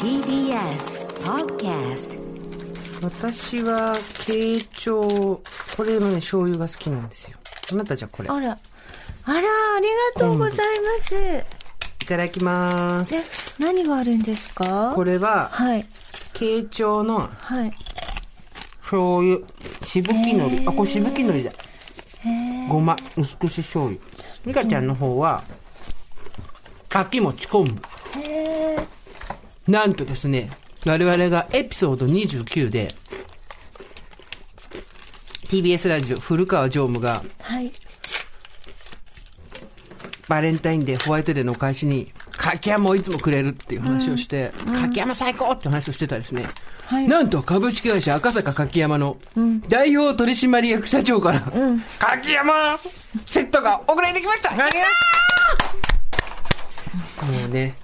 TBS Podcast 私は、慶長、これのね、醤油が好きなんですよ。あなたじゃあこれ？あら、あら、ありがとうございます。いただきます。で、何があるんですか？これは、はい。慶長のはい。醤油。しぶきのり。あ、これしぶきのりだ。へごま、薄口醤油。美香ちゃんの方は、かきもち昆布。なんとですね、我々がエピソード29で、TBS ラジオ古川常務がはい。バレンタインデー、ホワイトデーのお返しに、柿山をいつもくれるっていう話をして、柿山最高って話をしてたらですね、はい。なんと株式会社赤坂柿山の代表取締役社長から、柿山セットが送られてきました。ありがとうもうね、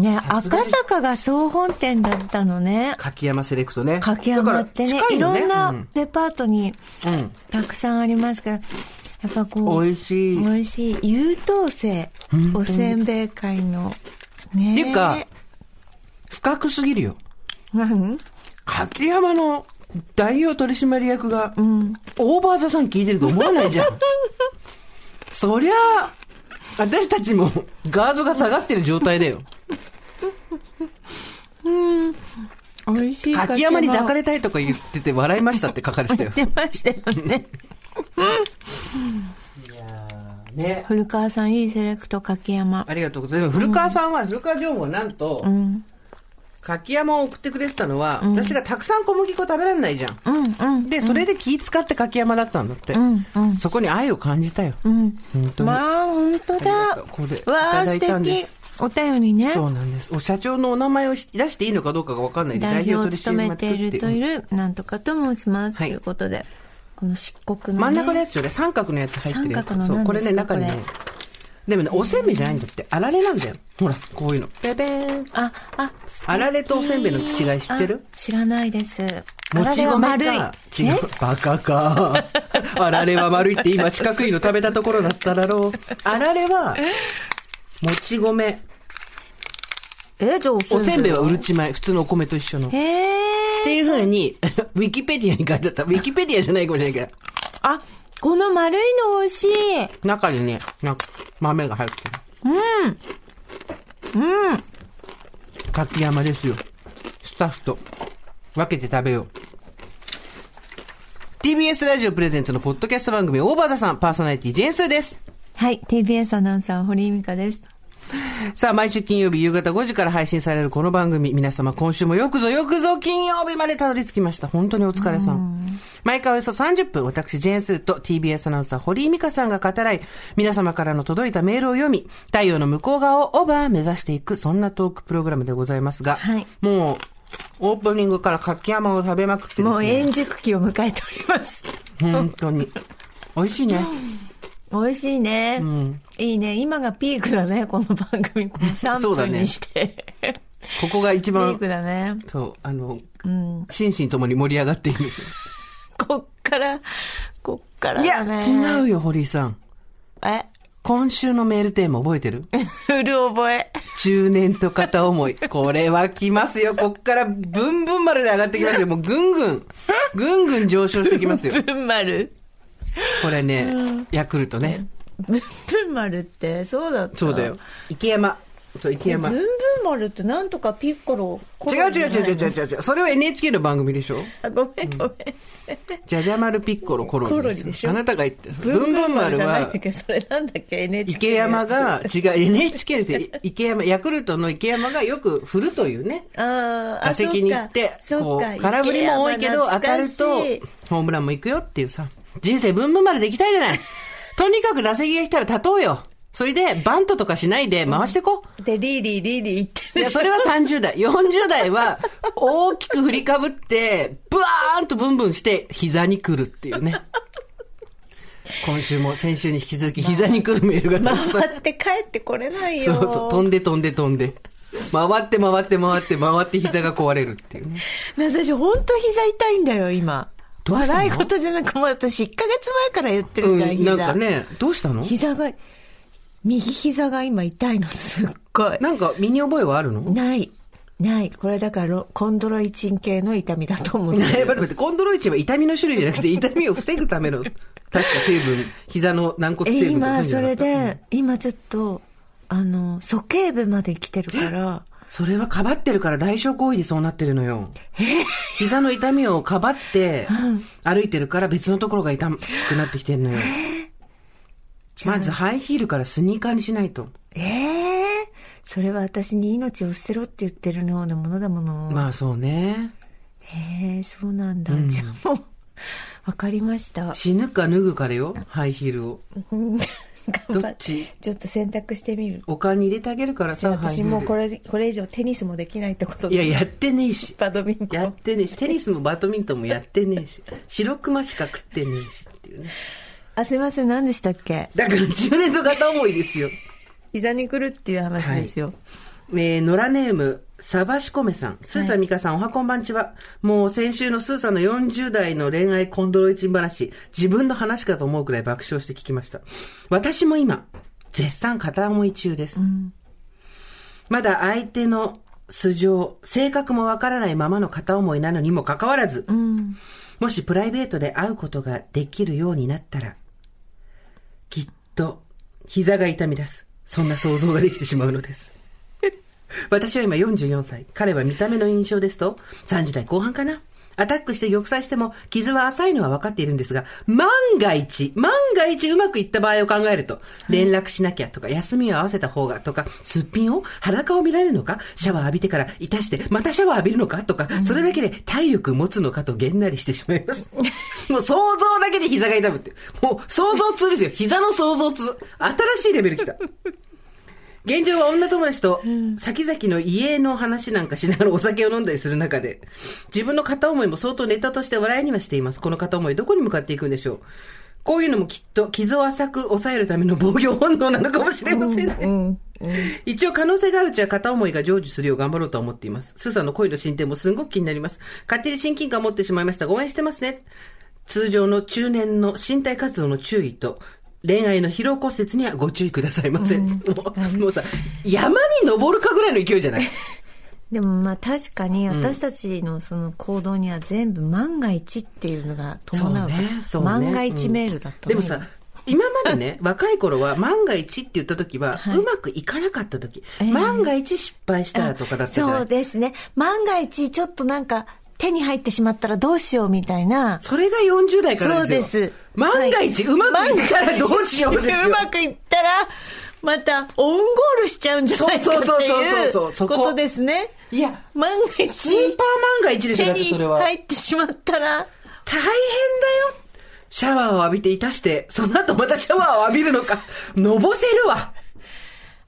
ね、赤坂が総本店だったのね。柿山セレクトね。柿山ってねだから近いろんなうんデパートにうんたくさんありますから、やっぱこう、美味しい。美味しい優等生おせんべい界のねっていうか、深くすぎるよ。何？柿山の代表取締役が、オーバーザさん聞いてると思わないじゃん。そりゃあ、私たちもガードが下がってる状態だよ。美味しい柿山に抱かれれたいとか言ってて笑いましたって書かれてたよ。てましたよね。ね。古川さんいいセレクト柿山。ありがとうございます。古川さんは、古川情報はなんと、うん。柿山を送ってくれてたのは、私がたくさん小麦粉食べられないじゃん。うんうん。で、それで気使って柿山だったんだって。うんうん。そこに愛を感じたよ。うん。本当に。まあ、本当だ。ここでいただい素敵たんです。。お便りね。そうなんです。お社長のお名前をし出していいのかどうかが分かんないんで、代表を取務めているといる、なんとかと申します。はいということで、この漆黒の、ね。真ん中のやつよね、三角のやつ入ってるやつ。三角のそう、これね、中にねこ。でもね、おせんべいじゃないんだって。あられなんだよ。ほら、こういうの。ベベーン。あ、あ、あられとおせんべいの違い知ってる？あ知らないです。もち米。丸い。違う。バカか。あられは丸いって今四角いの食べたところだっただろう。あられは、もち米。え、じゃあおおせんべいはうるち。ち米。普通のお米と一緒の。っへえ。ていうふうに、ウィキペディアに書いてあった。ウィキペディアじゃないかもしれないけど。あ、この丸いの美味しい。中にね、なんか、豆が入ってる。うん。柿山ですよ。スタッフと分けて食べよう。TBS ラジオプレゼンツのポッドキャスト番組オーバーザさんパーソナリティジェーンスーです。はい、TBS アナウンサー、堀井美香です。さあ、毎週金曜日夕方5時から配信されるこの番組、皆様今週もよくぞよくぞ金曜日までたどり着きました。本当にお疲れさん。毎回およそ30分、私、ジェーンスーと TBS アナウンサー、堀井美香さんが語らい、皆様からの届いたメールを読み、太陽の向こう側をオーバー目指していく、そんなトークプログラムでございますが、はいもう、オープニングから柿山を食べまくってですねもう円熟期を迎えております。本当に。美味しいね。美味しいね。んいいね。今がピークだね、この番組。この3そうだね分にして。ここが一ピー番ク、だね。そう、あの、うん。心身ともに盛り上がっている。こっから、こっからいや。違うよ、堀井さん。え、今週のメールテーマ覚えてる？うる覚え。中年と片思い。これは来ますよ。こっからブンブン丸で上がってきますよ。もうぐんぐん、ぐんぐん上昇してきますよ。ぶん丸。これね、ヤクルトね。ぶんぶん丸って、そうだった。そうだよ。。池山。そう、池山。ぶんぶ違ん丸ってなんとかピッコロ。う違う違う違う違う違う違う。それは NHK の番組でしょ？あ、ごめんごめん。じゃじゃ丸ピッコロコロリコロリでしょ？あなたが言って、ブンブン丸はそれなんだっけ ?NHK 池山が、違う、NHK で池山、ヤクルトの池山がよく振るというね。あーあ、打席に行って、こそっかう、空振りも多いけど、当たると、ホームランも行くよっていうさ、人生ブンブンまでできたいじゃない。とにかく打席が来たら立とうよ。それで、バントとかしないで回してこう。で、リーリー、リーリー言っていや、それは30代。40代は、大きく振りかぶって、ブワーンとブンブンして、膝に来るっていうね。今週も先週に引き続き膝に来るメールがたくさん。回って帰ってこれないよ。そうそう、飛んで飛んで飛んで。回って回って回って回って膝が壊れるっていうね。私、本当膝痛いんだよ、今。笑い事じゃなく、もう私1ヶ月前から言ってるじゃん、うん、膝。なんかね、どうしたの？膝が、右膝が今痛いの、すっごごい。なんか身に覚えはあるの？ない。ない。これだからロ、コンドロイチン系の痛みだと思ってね 待ってる。待って、コンドロイチンは痛みの種類じゃなくて、痛みを防ぐための、確か成分、膝の軟骨え成分今、それういうん今ちょっと、あの、鼠径部まで来てるから、それはかばってるから代償行為でそうなってるのよ。膝の痛みをかばって、歩いてるから別のところが痛くなってきてるのよ。まずハイヒールからスニーカーにしないと。ええそれは私に命を捨てろって言ってるようなものだもの。まあそうね。へえ、そうなんだ。じゃあもう、わかりました。死ぬか脱ぐかだよ、ハイヒールを。どっち？て。ちょっと選択してみる。おかんに入れてあげるからさ。私もうこれ、これ以上テニスもできないってこといや、やってねえし。バドミントン。やってねえし。テニスもバドミントンもやってねえし。白熊しか食ってねえしっていうね。あ、すいません、何でしたっけ？だから10年と片思いですよ。膝に来るっていう話ですよ。えー、野良ネーム、サバシコメさん。スーさん、ミカさん、おはこんばんちは。もう先週のスーさんの40代の恋愛コンドロイチン話、自分の話かと思うくらい爆笑して聞きました。私も今、絶賛片思い中です。まだ相手の素性、性格もわからないままの片思いなのにもかかわらず、もしプライベートで会うことができるようになったら、きっと膝が痛み出す。そんな想像ができてしまうのです。私は今44歳。彼は見た目の印象ですと、30代後半かな。アタックして玉砕しても、傷は浅いのは分かっているんですが、万が一、万が一うまくいった場合を考えると、連絡しなきゃとか、休みを合わせた方がとか、すっぴんを裸を見られるのか、シャワー浴びてからいたして、またシャワー浴びるのかとか、それだけで体力持つのかとげんなりしてしまいます。もう想像だけで膝が痛むって。もう想像痛ですよ。膝の想像痛。新しいレベル来た。現状は女友達と先々の家の話なんかしながら お酒を飲んだりする中で、自分の片思いも相当ネタとして笑いにはしています。この片思いどこに向かっていくんでしょうこういうのもきっと傷を浅く抑えるための防御本能なのかもしれませんね。一応可能性があるうちは片思いが成就するよう頑張ろうとは思っています。スーさんの恋の進展もすごく気になります。勝手に親近感を持ってしまいましたが応援してますね。通常の中年の身体活動の注意と、恋愛の疲労骨折にはご注意くださいませ。もうもうさ、山に登るかぐらいの勢いじゃない。でもまあ確かに私たちのその行動には全部万が一っていうのが伴うから、そうねそうね。万が一メールだったのよでもさ、今までね、若い頃は万が一って言った時は、はい。うまくいかなかった時、ええ。万が一失敗したらとかだったじゃなそういですね。万が一ちょっとなんか手に入ってしまったらどうしようみたいな。それが40代からですよ。そうです万が一、うまくいったらどうしようですよ。うまくいったら、またオウンゴールしちゃうんじゃないかってそうそうそうそうそういそうこことですね。いや、万が一、スーパー万が一でしょ、手に。入ってしまったら、大変だよ。シャワーを浴びていたして、その後またシャワーを浴びるのか。のぼせるわ。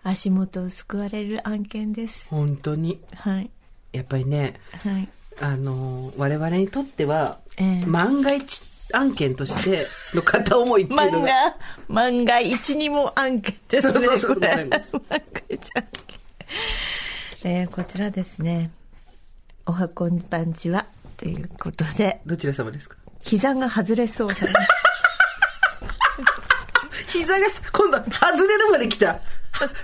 足元を救われる案件です。本当に。はい。やっぱりね、はい。あのー我々にとっては、ええ万が一案件としての片思いっていうのが。漫画、漫画一にも案件ですね。そうそうそう 漫画一案件。えーこちらですね。おはこんばんちは。ということで、どちら様ですか？膝が外れそう。膝が、今度、外れるまで来た。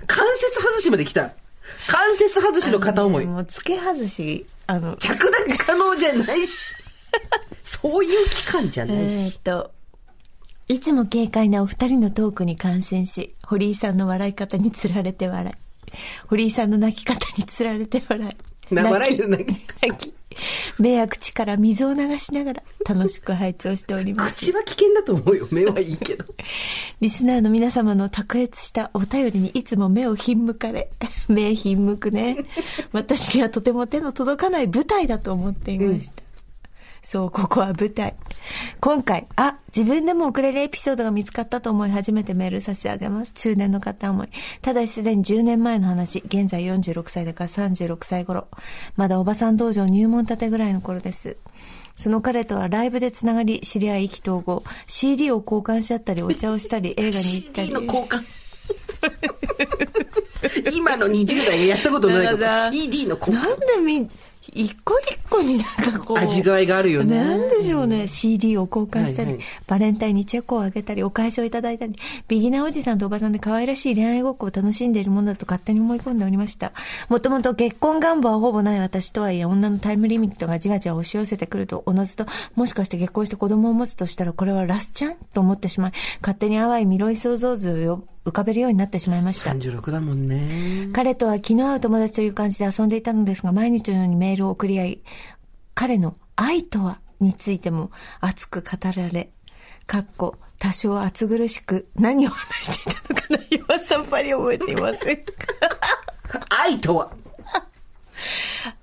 関節外しまで来た。関節外しの片思い。もう付け外し、あの、着脱可能じゃないし。そういう期間じゃないえーし。っと、いつも軽快なお二人のトークに感心し、堀井さんの笑い方につられて笑い、堀井さんの泣き方につられて笑い、な笑える泣き泣き泣き、目や口から水を流しながら楽しく拝聴しております。口は危険だと思うよ。目はいいけど。リスナーの皆様の卓越したお便りにいつも目をひんむかれ、目ひんむくね。私はとても手の届かない舞台だと思っていました。そう、ここは舞台。今回、あ、自分でも送れるエピソードが見つかったと思い初めてメール差し上げます。中年の片思い。ただしすでに10年前の話、現在46歳だから36歳頃。まだおばさん道場入門たてぐらいの頃です。その彼とはライブでつながり、知り合い意気投合、CD を交換し合ったり、お茶をしたり、映画に行った CD り。の交換。今の20代がやったことのないことだから CD の交なん換でみ、一個一個になんかこう。味わいがあるよねなんでしょうね。CD を交換したり、はいはいバレンタインにチェコをあげたり、お返しをいただいたり、ビギナーおじさんとおばさんで可愛らしい恋愛ごっこを楽しんでいるものだと勝手に思い込んでおりました。もともと結婚願望はほぼない私とはいえ、女のタイムリミットがじわじわ押し寄せてくると、おのずと、もしかして結婚して子供を持つとしたら、これはラスちゃん？と思ってしまい、勝手に淡い未来想像図をよ浮かべるようになってしまいました。36だもんね。彼とは昨日会う友達という感じで遊んでいたのですが、毎日のようにメールを送り合い、彼の愛とはについても熱く語られ、かっこ、多少暑苦しく何を話していたのかな今さっぱり覚えていません。愛とは？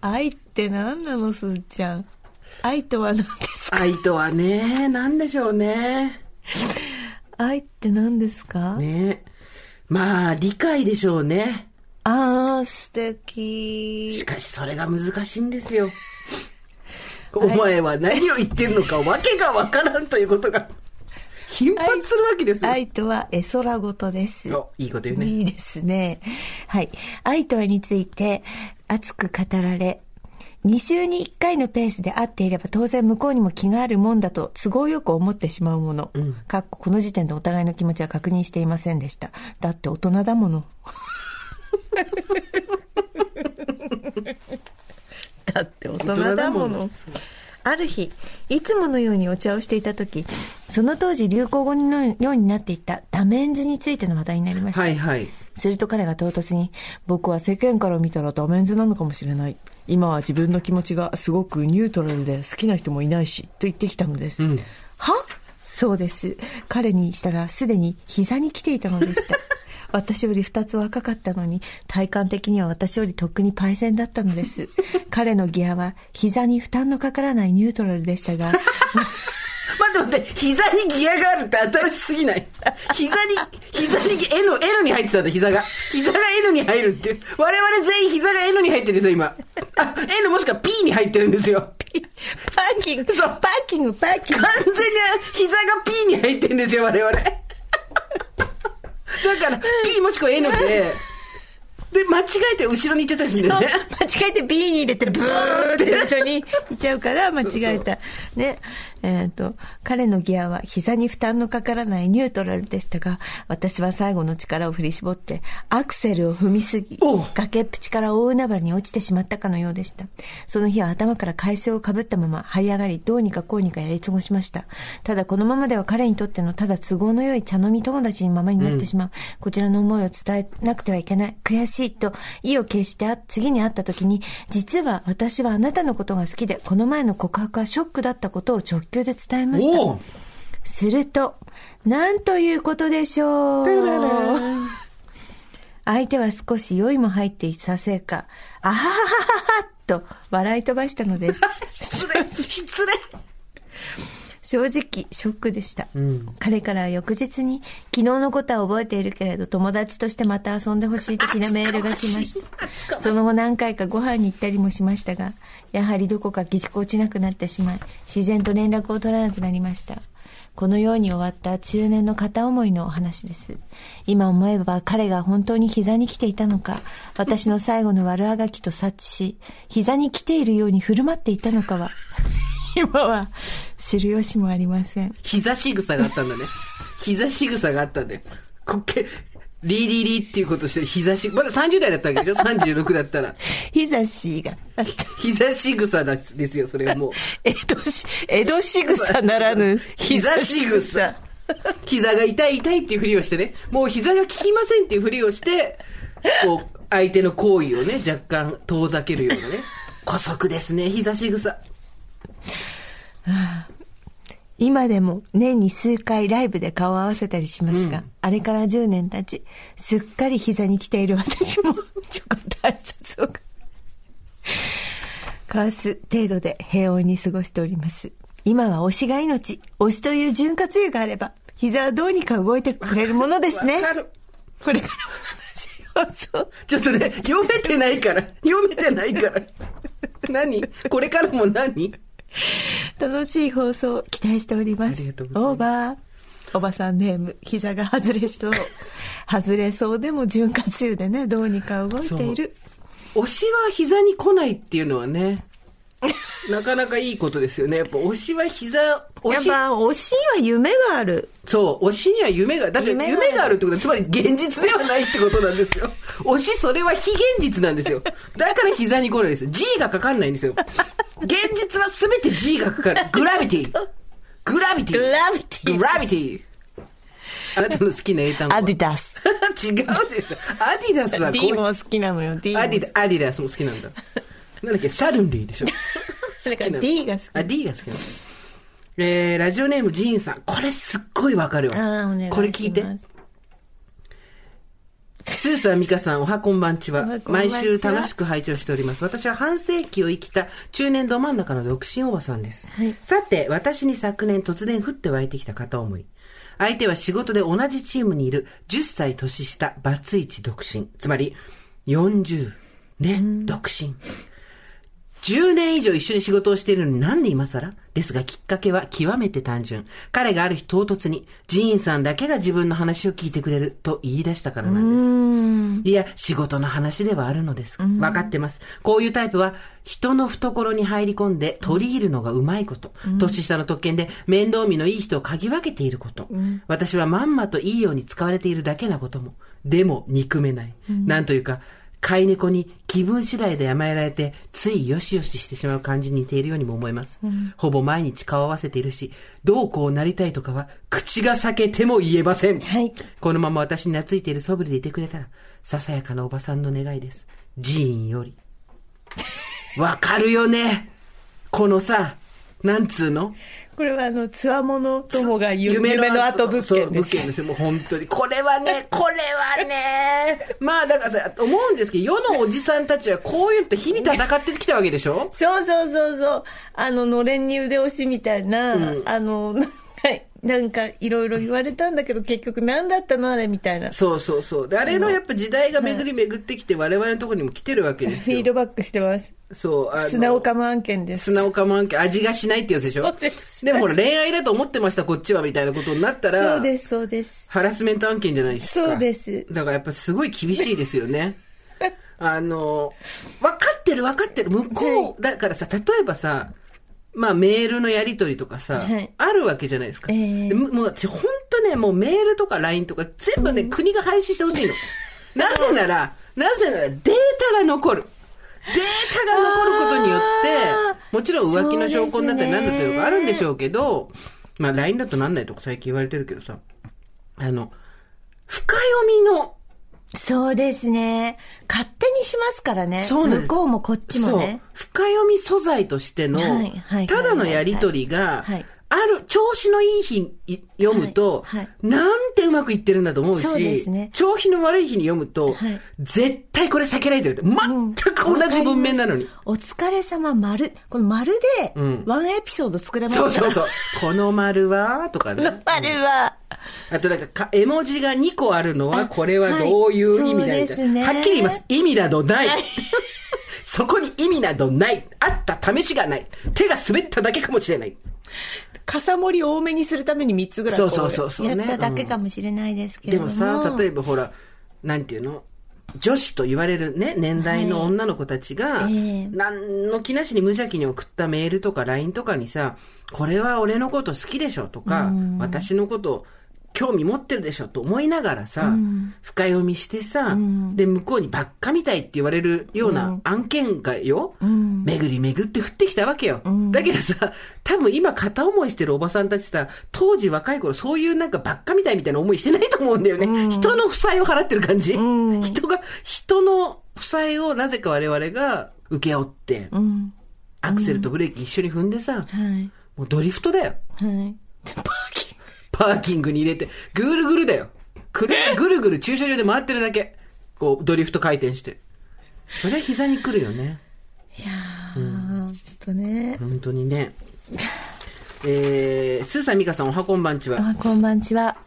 愛って何なの、すーちゃん？愛とは何ですか？愛とはね、なんでしょうね。愛って何ですか、ねまあ、理解でしょうね。あー、素敵し。かし、それが難しいんですよ。お前は何を言ってるのか、わけがわからんということが、頻発するわけですよ。愛とは絵空事です。おいいこと言うね。いいですね。はい。愛とはについて熱く語られ、2週に1回のペースで会っていれば当然向こうにも気があるもんだと都合よく思ってしまうもの。かっここの時点でお互いの気持ちは確認していませんでした。だって大人だもの。だって大人だもの。ある日、いつものようにお茶をしていた時、その当時流行語のようになっていたダメンズについての話題になりました。はいはい。すると彼が唐突に、僕は世間から見たらダメンズなのかもしれない。今は自分の気持ちがすごくニュートラルで好きな人もいないし、と言ってきたのです。うんは？そうです。彼にしたらすでに膝に来ていたのでした。私より二つ若かったのに、体感的には私よりとっくにパイセンだったのです。彼のギアは膝に負担のかからないニュートラルでしたが、待って待って、膝にギアがあるって新しすぎない？膝に、膝に N、N に入ってたんだ、膝が。膝が N に入るっていう。我々全員膝が N に入ってるんですよ、今。あ、N もしくは P に入ってるんですよ。パーキング、そうパーキング、パーキング。完全に膝が P に入ってるんですよ、我々。だから P もしくは N で、で、間違えて後ろに行っちゃったりするんだよね。間違えて B に入れてブーって一緒に行っちゃうから間違えた。ね。えっ、と、彼のギアは膝に負担のかからないニュートラルでしたが、私は最後の力を振り絞って、アクセルを踏みすぎ崖っぷちから大海原に落ちてしまったかのようでした。その日は頭から海藻をかぶったまま這い上がり、どうにかこうにかやり過ごしました。ただこのままでは彼にとってのただ都合の良い茶飲み友達にままになってしまう。こちらの思いを伝えなくてはいけない。悔しいと意を決してあ次に会った時に、実は私はあなたのことが好きで、この前の告白はショックだったことを直球で伝えました。すると、なんということでしょう。相手は少し酔いも入っていたせいか、あはははははと笑い飛ばしたのです。失礼、失礼。正直、ショックでした。ん彼からは翌日に、昨日のことは覚えているけれど、友達としてまた遊んでほしい的なメールが来ました。その後何回かご飯に行ったりもしましたが、やはりどこかぎこちなくなってしまい、自然と連絡を取らなくなりました。このように終わった中年の片思いのお話です。今思えば彼が本当に膝に来ていたのか、私の最後の悪あがきと察知し、膝に来ているように振る舞っていたのかは、今は知る由もありません。膝仕草があったんだね。膝仕草があったんだよ。こっけ、リーリーリーっていうことして、膝し、まだ30代だったわけでしょ ?36 だったら。日差しが。膝仕草だですよ、それはもう。江戸し、江戸仕草ならぬ、膝仕草。膝が痛い痛いっていうふりをしてね、もう膝が効きませんっていうふりをして、こう、相手の行為をね、若干遠ざけるようなね。古速ですね、膝仕草。今でも年に数回ライブで顔を合わせたりしますが、あれから10年経ち、すっかり膝に来ている私も、ちょこっと挨拶を。交わす程度で平穏に過ごしております。今は推しが命、推しという潤滑油があれば、膝はどうにか動いてくれるものですね。これからも話を、そう。ちょっとね、読めてないから。読めてないから。何？これからも何？楽しい放送を期待しております。ますオーバー。おばさんネーム、膝が外れそう。外れそうでも潤滑油でね、どうにか動いている。推しは膝に来ないっていうのはね、なかなかいいことですよね。やっぱ推しは膝、や推し、っぱ、推しは夢がある。そう、推しには夢が、だって夢夢があるってことは、つまり現実ではないってことなんですよ。推し、それは非現実なんですよ。だから膝に来ないんですよ。G がかかんないんですよ。現実は全て G がかかる。グラビティ。グラビティ。グラビティグラビティ。あなたの好きな英単語は？アディダス。違うです。アディダスはこう D も好きなのよ、D もアディダスも好きなんだ。なんだっけ、サルンリーでしょ？だから D が好き。あ、D が好きなの。えー、ラジオネームジーンさん。これすっごいわかるわ。ああ、お願いします。これ聞いて。スーさん、ミカさん、おはこんばんちは毎週楽しく拝聴しております。私は半世紀を生きた中年ど真ん中の独身おばさんです。はいさて、私に昨年突然降って湧いてきた片思い。相手は仕事で同じチームにいる10歳年下、バツイチ独身。つまり、40年独身。10年以上一緒に仕事をしているのになんで今更？ですがきっかけは極めて単純。彼がある日唐突に、ジーンさんだけが自分の話を聞いてくれると言い出したからなんです。いや、仕事の話ではあるのです。わかってます。こういうタイプは、人の懐に入り込んで取り入るのがうまいこと。年下の特権で面倒見のいい人を嗅ぎ分けていること。私はまんまといいように使われているだけなことも。でも、憎めない。なんというか、飼い猫に気分次第で甘えられて、ついよしよししてしまう感じに似ているようにも思います。ほぼ毎日顔を合わせているし、どうこうなりたいとかは、口が裂けても言えません。はい。このまま私に懐いている素振りでいてくれたら、ささやかなおばさんの願いです。ジーンより。わかるよね。このさ、なんつうの？これはあの、つわもの友が言う夢の後物件です。物件ですよ。もう本当に。これはね、これはね。まあだからさ、思うんですけど、世のおじさんたちはこういうのって日々戦ってきたわけでしょ？そうそうそうそう。あの、のれんに腕押しみたいな、あの、なんか、いろいろ言われたんだけど、結局何だったのあれみたいな。フそうそうそう。で、あれのやっぱ時代が巡り巡ってきて、我々のところにも来てるわけですよ。ィードバックしてます。そう。砂岡も案件です。砂岡も案件、味がしないってやつでしょ？そうですでもほら、恋愛だと思ってました、こっちは、みたいなことになったら、そうです、そうです。ハラスメント案件じゃないですか。そうですだからやっぱすごい厳しいですよね。あの、分かってる分かってる。向こう、だからさ、例えばさ、まあメールのやりとりとかさ、はいあるわけじゃないですか。ええでももう私本当ね、もうメールとか LINE とか全部ね、国が廃止してほしいの。なぜなら、なぜならデータが残る。データが残ることによって、もちろん浮気の証拠になったり何だったりとかあるんでしょうけど、まあ LINE だとなんないとか最近言われてるけどさ、あの、深読みのそうですね。勝手にしますからね。そう向こうもこっちもね。深読み素材としてのはいはい、ただのやりとりがはいはい、ある、調子のいい日い読むとはいはい、なんてうまくいってるんだと思うそうね、調子の悪い日に読むとはい、絶対これ避けられてるって。全く同じ文面なのに。お疲れ様丸。この丸でうん、ワンエピソード作れますか？ら。そうそうそう。この丸は、とかね。丸は、あとなんかか、絵文字が2個あるのは、これはどういう意味だはいみたいねはっきり言います。意味などない。そこに意味などない。あった試しがない。手が滑っただけかもしれない。傘盛り多めにするために3つぐらいこそうそうそうそう。ね。やっただけかもしれないですけれでども。もさ、例えばほら、なんていうの？女子と言われるね、年代の女の子たちが、何の気なしに無邪気に送ったメールとか LINE とかにさ、これは俺のこと好きでしょとか、私のこと興味持ってるでしょと思いながらさ、深読みしてさ、で、向こうにばっかみたいって言われるような案件がよ、巡り巡って降ってきたわけよ。だけどさ、多分今片思いしてるおばさんたちさ、当時若い頃そういうなんかばっかみたいみたいな思いしてないと思うんだよね。人の負債を払ってる感じ。人が、人の負債をなぜか我々が受け負って、うん。アクセルとブレーキ一緒に踏んでさ、はい。もうドリフトだよ。はい。パーキングに入れて、ぐるぐるだよ。くるぐるぐる駐車場で回ってるだけ。こう、ドリフト回転して。それは膝に来るよね。いやー、ほんとね。本当にね。えー、スーさん、ミカさん、おはこんばんちは。あ、こんばんちは。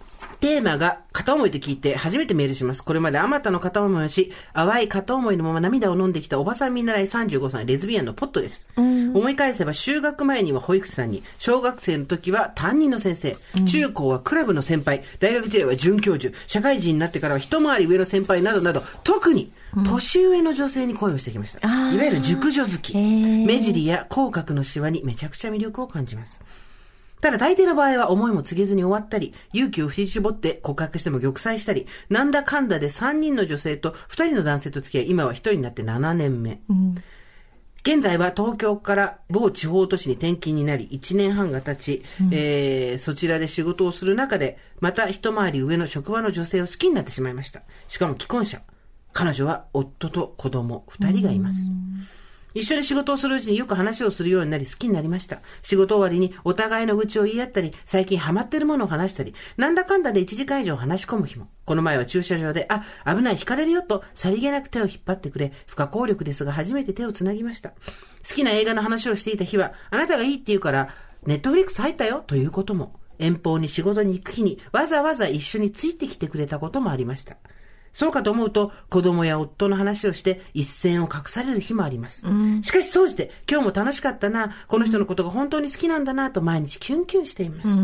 テーマが片思いと聞いて初めてメールします。これまであまたの片思いをし、淡い片思いのまま涙を飲んできたおばさん見習い35歳レズビアンのポットです。思い返せば就学前には保育士さんに、小学生の時は担任の先生、中高はクラブの先輩、大学時代は准教授、社会人になってからは一回り上の先輩などなど、特に年上の女性に恋をしてきました。いわゆる熟女好き。目尻や口角のシワにめちゃくちゃ魅力を感じます。ただ大抵の場合は思いも告げずに終わったり、勇気を振り絞って告白しても玉砕したり、なんだかんだで3人の女性と2人の男性と付き合い、今は1人になって7年目。現在は東京から某地方都市に転勤になり、1年半が経ち、えーそちらで仕事をする中で、また一回り上の職場の女性を好きになってしまいました。しかも既婚者。彼女は夫と子供2人がいます。一緒に仕事をするうちによく話をするようになり好きになりました。仕事終わりにお互いの愚痴を言い合ったり、最近ハマってるものを話したり、なんだかんだで1時間以上話し込む日も。この前は駐車場で、あ、危ない、引かれるよと、さりげなく手を引っ張ってくれ、不可抗力ですが初めて手をつなぎました。好きな映画の話をしていた日は、あなたがいいって言うから、ネットフリックス入ったよということも、遠方に仕事に行く日にわざわざ一緒についてきてくれたこともありました。そうかと思うと、子供や夫の話をして一線を隠される日もあります。しかし、そうして、今日も楽しかったな、この人のことが本当に好きなんだな、と毎日キュンキュンしています。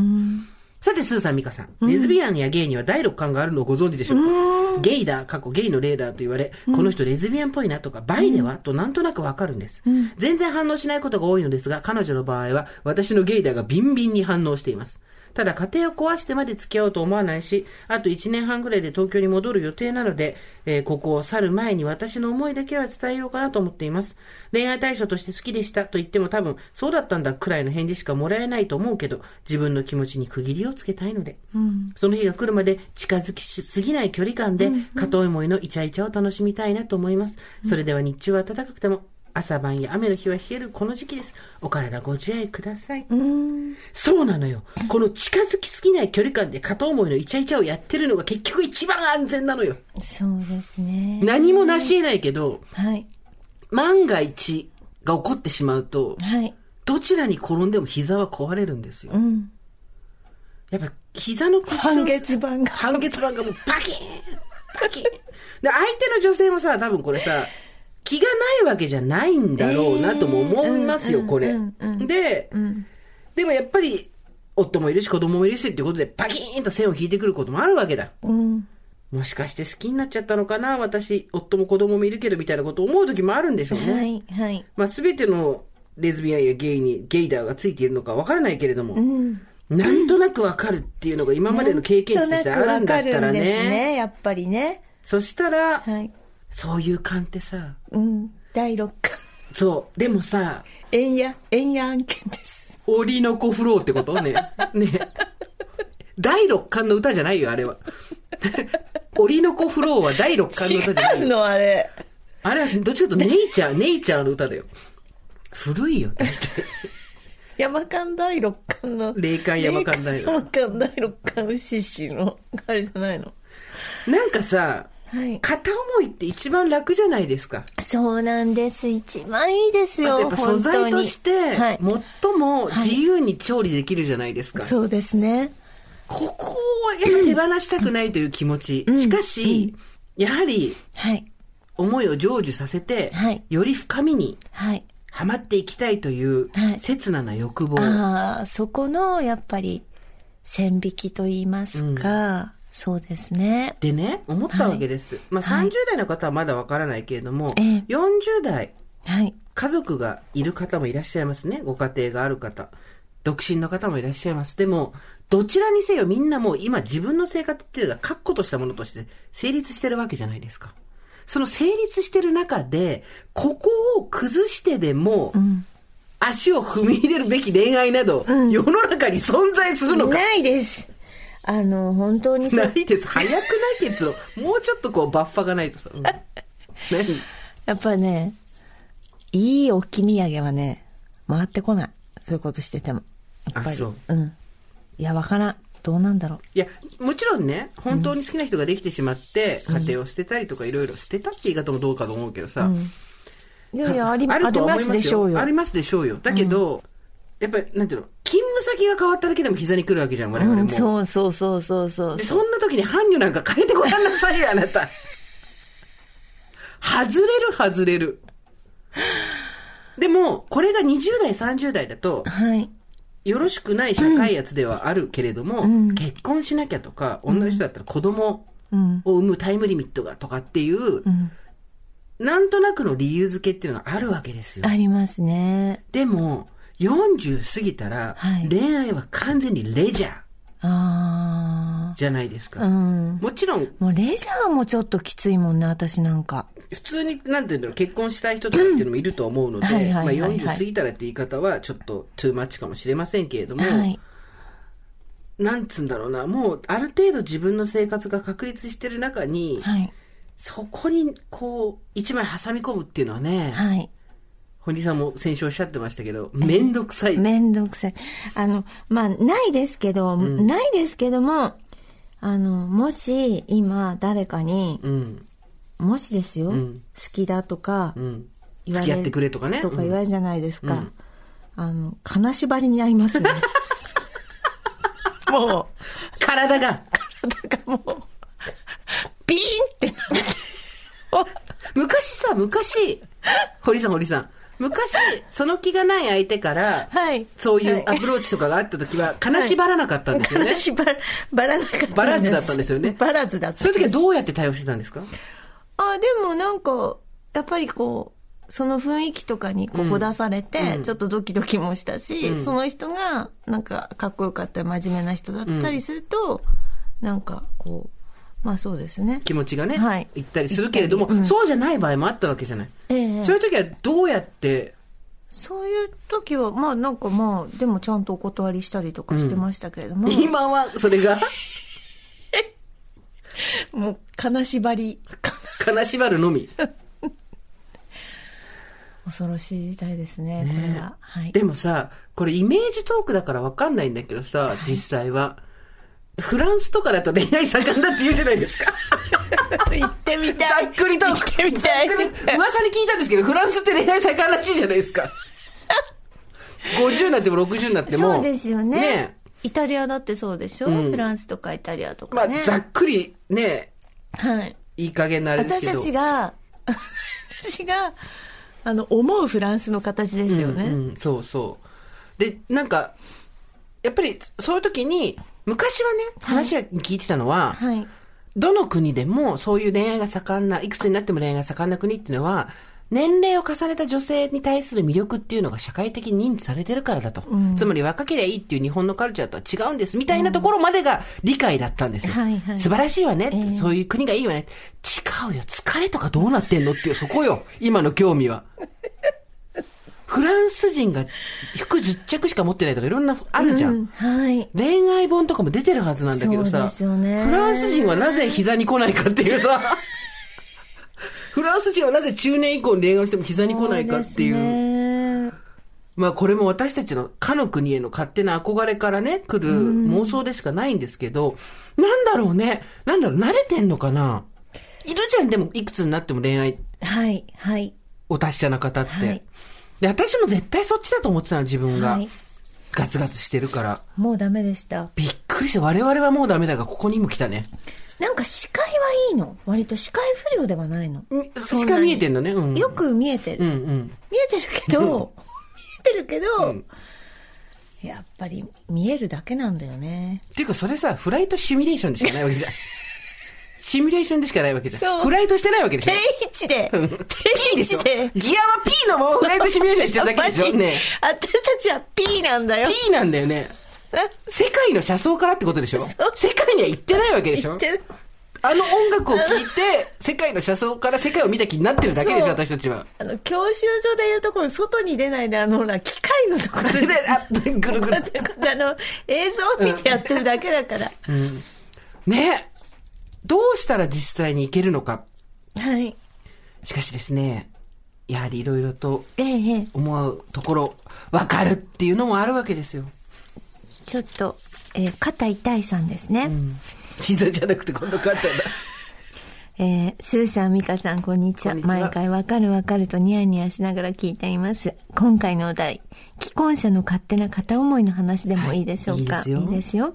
さて、スーさん、ミカさん。レズビアンやゲイには第六感があるのをご存知でしょうか、ゲイダー、かっこゲイのレーダーと言われ、この人レズビアンっぽいなとか、バイでは、となんとなくわかるんです、全然反応しないことが多いのですが、彼女の場合は、私のゲイダーがビンビンに反応しています。ただ家庭を壊してまで付き合おうと思わないし、あと1年半ぐらいで東京に戻る予定なので、えーここを去る前に私の思いだけは伝えようかなと思っています。恋愛対象として好きでしたと言っても多分、そうだったんだくらいの返事しかもらえないと思うけど、自分の気持ちに区切りをつけたいので、その日が来るまで近づきすぎない距離感で、片思いのイチャイチャを楽しみたいなと思います。それでは日中は暖かくても、朝晩や雨の日は冷えるこの時期です。お体ご自愛ください。そうなのよ。この近づきすぎない距離感で片思いのイチャイチャをやってるのが結局一番安全なのよ。そうですね。何もなし得ないけど、はい。万が一が起こってしまうと、はい。どちらに転んでも膝は壊れるんですよ。うん。やっぱ膝のクッション半月板が。半月板がもうパキーンパキーンで、相手の女性もさ、多分これさ、気がないわけじゃないんだろうなとも思いますよ、えーこれ。で、うん。でもやっぱり、夫もいるし子供もいるしっていうことで、パキーンと線を引いてくることもあるわけだ。うん。もしかして好きになっちゃったのかな私、夫も子供もいるけどみたいなことを思う時もあるんでしょうね。はい。はい。まあ全てのレズビアンやゲイにゲイダーがついているのかわからないけれども、うん。なんとなくわかるっていうのが今までの経験値としてあるんだったらね。ね。やっぱりね。そしたら、はい。そういう感ってさ、うん。第六感。そう、でもさ、円や、円や案件です。オリノコフローってこと？ね。ね。第六感の歌じゃないよ、あれは。オリノコフローは第六感の歌じゃないよ。違うの、あれ。あれはどっちかとネイチャー、ネイチャーの歌だよ。古いよ、大体。山間第六感の。霊感山間第六山間第六感獅子の、あれじゃないの。なんかさ、はい。片思いって一番楽じゃないですか。そうなんです。一番いいですよ。やっぱ素材として、はい。最も自由に調理できるじゃないですか。そうですね。ここをやっぱ手放したくないという気持ち。しかし、やはりはい。思いを成就させて、はいより深みにはい。はまっていきたいというはい切なな欲望。ああ、そこの、やっぱり、線引きと言いますか、そうですね。でね、思ったわけです。まあはい30代の方はまだわからないけれども、ええ40代、はい。家族がいる方もいらっしゃいますね。ご家庭がある方。独身の方もいらっしゃいます。でも、どちらにせよみんなもう今自分の生活っていうのが確固としたものとして成立してるわけじゃないですか。その成立してる中で、ここを崩してでも、足を踏み入れるべき恋愛など、世の中に存在するのか。ないです。あの、本当にそう。ないです。早くない結論。もうちょっとこうバッファがないとさ。うん何？やっぱね、いい置き土産はね、回ってこない。そういうことしてても。やっぱり。ううん。いや、わからん。どうなんだろいや、もちろんね、本当に好きな人ができてしまって、家庭を捨てたりとかいろいろ捨てたって言い方もどうかと思うけどさ。う。いやいや、ありありますでしょうよ。ありますでしょうよ。だけど、やっぱり、なんていうの、勤務先が変わっただけでも膝に来るわけじゃん、我々も。うん、そうそうそうそうそうで、そんな時に伴侶なんか変えてごらんなさいよ、あなた。外れる、外れる。でも、これが20代、30代だと、はい。よろしくない社会圧ではあるけれども、結婚しなきゃとか、女の人だったら子供うん。を産むタイムリミットがとかっていう、うん。なんとなくの理由付けっていうのがあるわけですよ。ありますね。でも、40過ぎたら、はい恋愛は完全にレジャーあじゃないですか。あ。うん。もちろん、もうレジャーもちょっときついもんね、私なんか。普通に、なんていうんだろう、結婚したい人とかっていうのもいると思うので、はいはいまあはいはい40過ぎたらって言い方はちょっとトゥーマッチかもしれませんけれども、はい。なんつうんだろうな、もうある程度自分の生活が確立してる中に、はい。そこにこう、一枚挟み込むっていうのはね、はい。堀さんも先週おっしゃってましたけど、めんどくさい。めんどくさい。あの、まあ、ないですけど、ないですけども、あの、もし今誰かに、うん、もしですよ、ん好きだとかうん。言われ付き合ってくれとかね。とか言われるじゃないですか。うんあの、金縛りに合いますね。もう、体が、だからもう、ビーンってなって。昔さ、昔、堀さん堀さん、昔、その気がない相手から、はい。そういうはいアプローチとかがあった時は、金縛らなかったんですよね。金縛ら、ばらなかったんです。バラズだったんですよねバラズだった。そういう時はどうやって対応してたんですか？あ、でもなんか、やっぱりこう、その雰囲気とかにこう、ほだされて、ちょっとドキドキもしたし、その人が、なんか、かっこよかったり、真面目な人だったりすると、なんか、こう、まあそうですね。気持ちがね、はい言ったりするけれども、うんそうじゃない場合もあったわけじゃない。ええそういう時はどうやって、そういう時は、まあなんかまあ、でもちゃんとお断りしたりとかしてましたけれども、今はそれが、もう、金縛り、金縛るのみ。恐ろしい事態ですね、これは。はい。でもさ、これイメージトークだからわかんないんだけどさ、実際は。フランスとかだと恋愛盛んだって言うじゃないですか。行ってみたい。ざっくりと。行ってみたい。噂に聞いたんですけど、フランスって恋愛盛んらしいじゃないですか。50になっても60になっても。そうですよね。ねイタリアだってそうでしょ、うんフランスとかイタリアとまあかね。、ざっくりね、はい。いい加減なあれです私けど。たちが、私が、あの、思うフランスの形ですよね。うんうんそうそう。で、なんか、やっぱりそういう時に、昔はね、話は聞いてたのは、はい。どの国でもそういう恋愛が盛んな、いくつになっても恋愛が盛んな国っていうのは、年齢を重ねた女性に対する魅力っていうのが社会的に認知されてるからだと。つまり若ければいいっていう日本のカルチャーとは違うんです、みたいなところまでが理解だったんですよ。はいはい素晴らしいわね、ええそういう国がいいわね。違うよ、疲れとかどうなってんのっていう、そこよ、今の興味は。フランス人が服10着しか持ってないとかいろんな、あるじゃんうんはい。恋愛本とかも出てるはずなんだけどそうさ、ですよねフランス人はなぜ膝に来ないかっていうさ、フランス人はなぜ中年以降に恋愛しても膝に来ないかっていう。まあこれも私たちのかの国への勝手な憧れからね、来る妄想でしかないんですけど、なんだろうね。なんだろう、慣れてんのかないるじゃん、でもいくつになっても恋愛はい、はい。お達者な方って。はいで、私も絶対そっちだと思ってたの、自分が。はい。ガツガツしてるから。もうダメでした。びっくりして、我々はもうダメだが、ここにも来たね。なんか視界はいいの割と視界不良ではないの。そんなにしか見えてんのね。うん。よく見えてる。うんうん。見えてるけど、見えてるけど、んやっぱり見えるだけなんだよね。っていうか、それさ、フライトシミュレーションでしかないわけじゃん。シミュレーションでしかないわけじゃん。フライトしてないわけでしょ？定。位置で、うん。定位置で。ギアは P のもフライトシミュレーションしてるだけでしょ？ね私たちは P なんだよ。P なんだよね。世界の車窓からってことでしょ？世界には行ってないわけでしょ？あの音楽を聴いて、世界の車窓から世界を見た気になってるだけでしょ？私たちは。あの、教習所でいうところ、外に出ないで、あの、ほら、機械のところで、で、あ、ぐるぐる。あの、映像を見てやってるだけだから。ねどうしたら実際に行けるのか。はい。しかしですね、やはりいろいろと。思うところ、わかるっていうのもあるわけですよ。ちょっと、えー肩痛いさんですね。膝じゃなくて今度勝ったんだ。えー、スーさん、ミカさん、こんにちは。毎回わかるわかるとニヤニヤしながら聞いています。今回のお題、既婚者の勝手な片思いの話でもいいでしょうか、はいいいですよよ。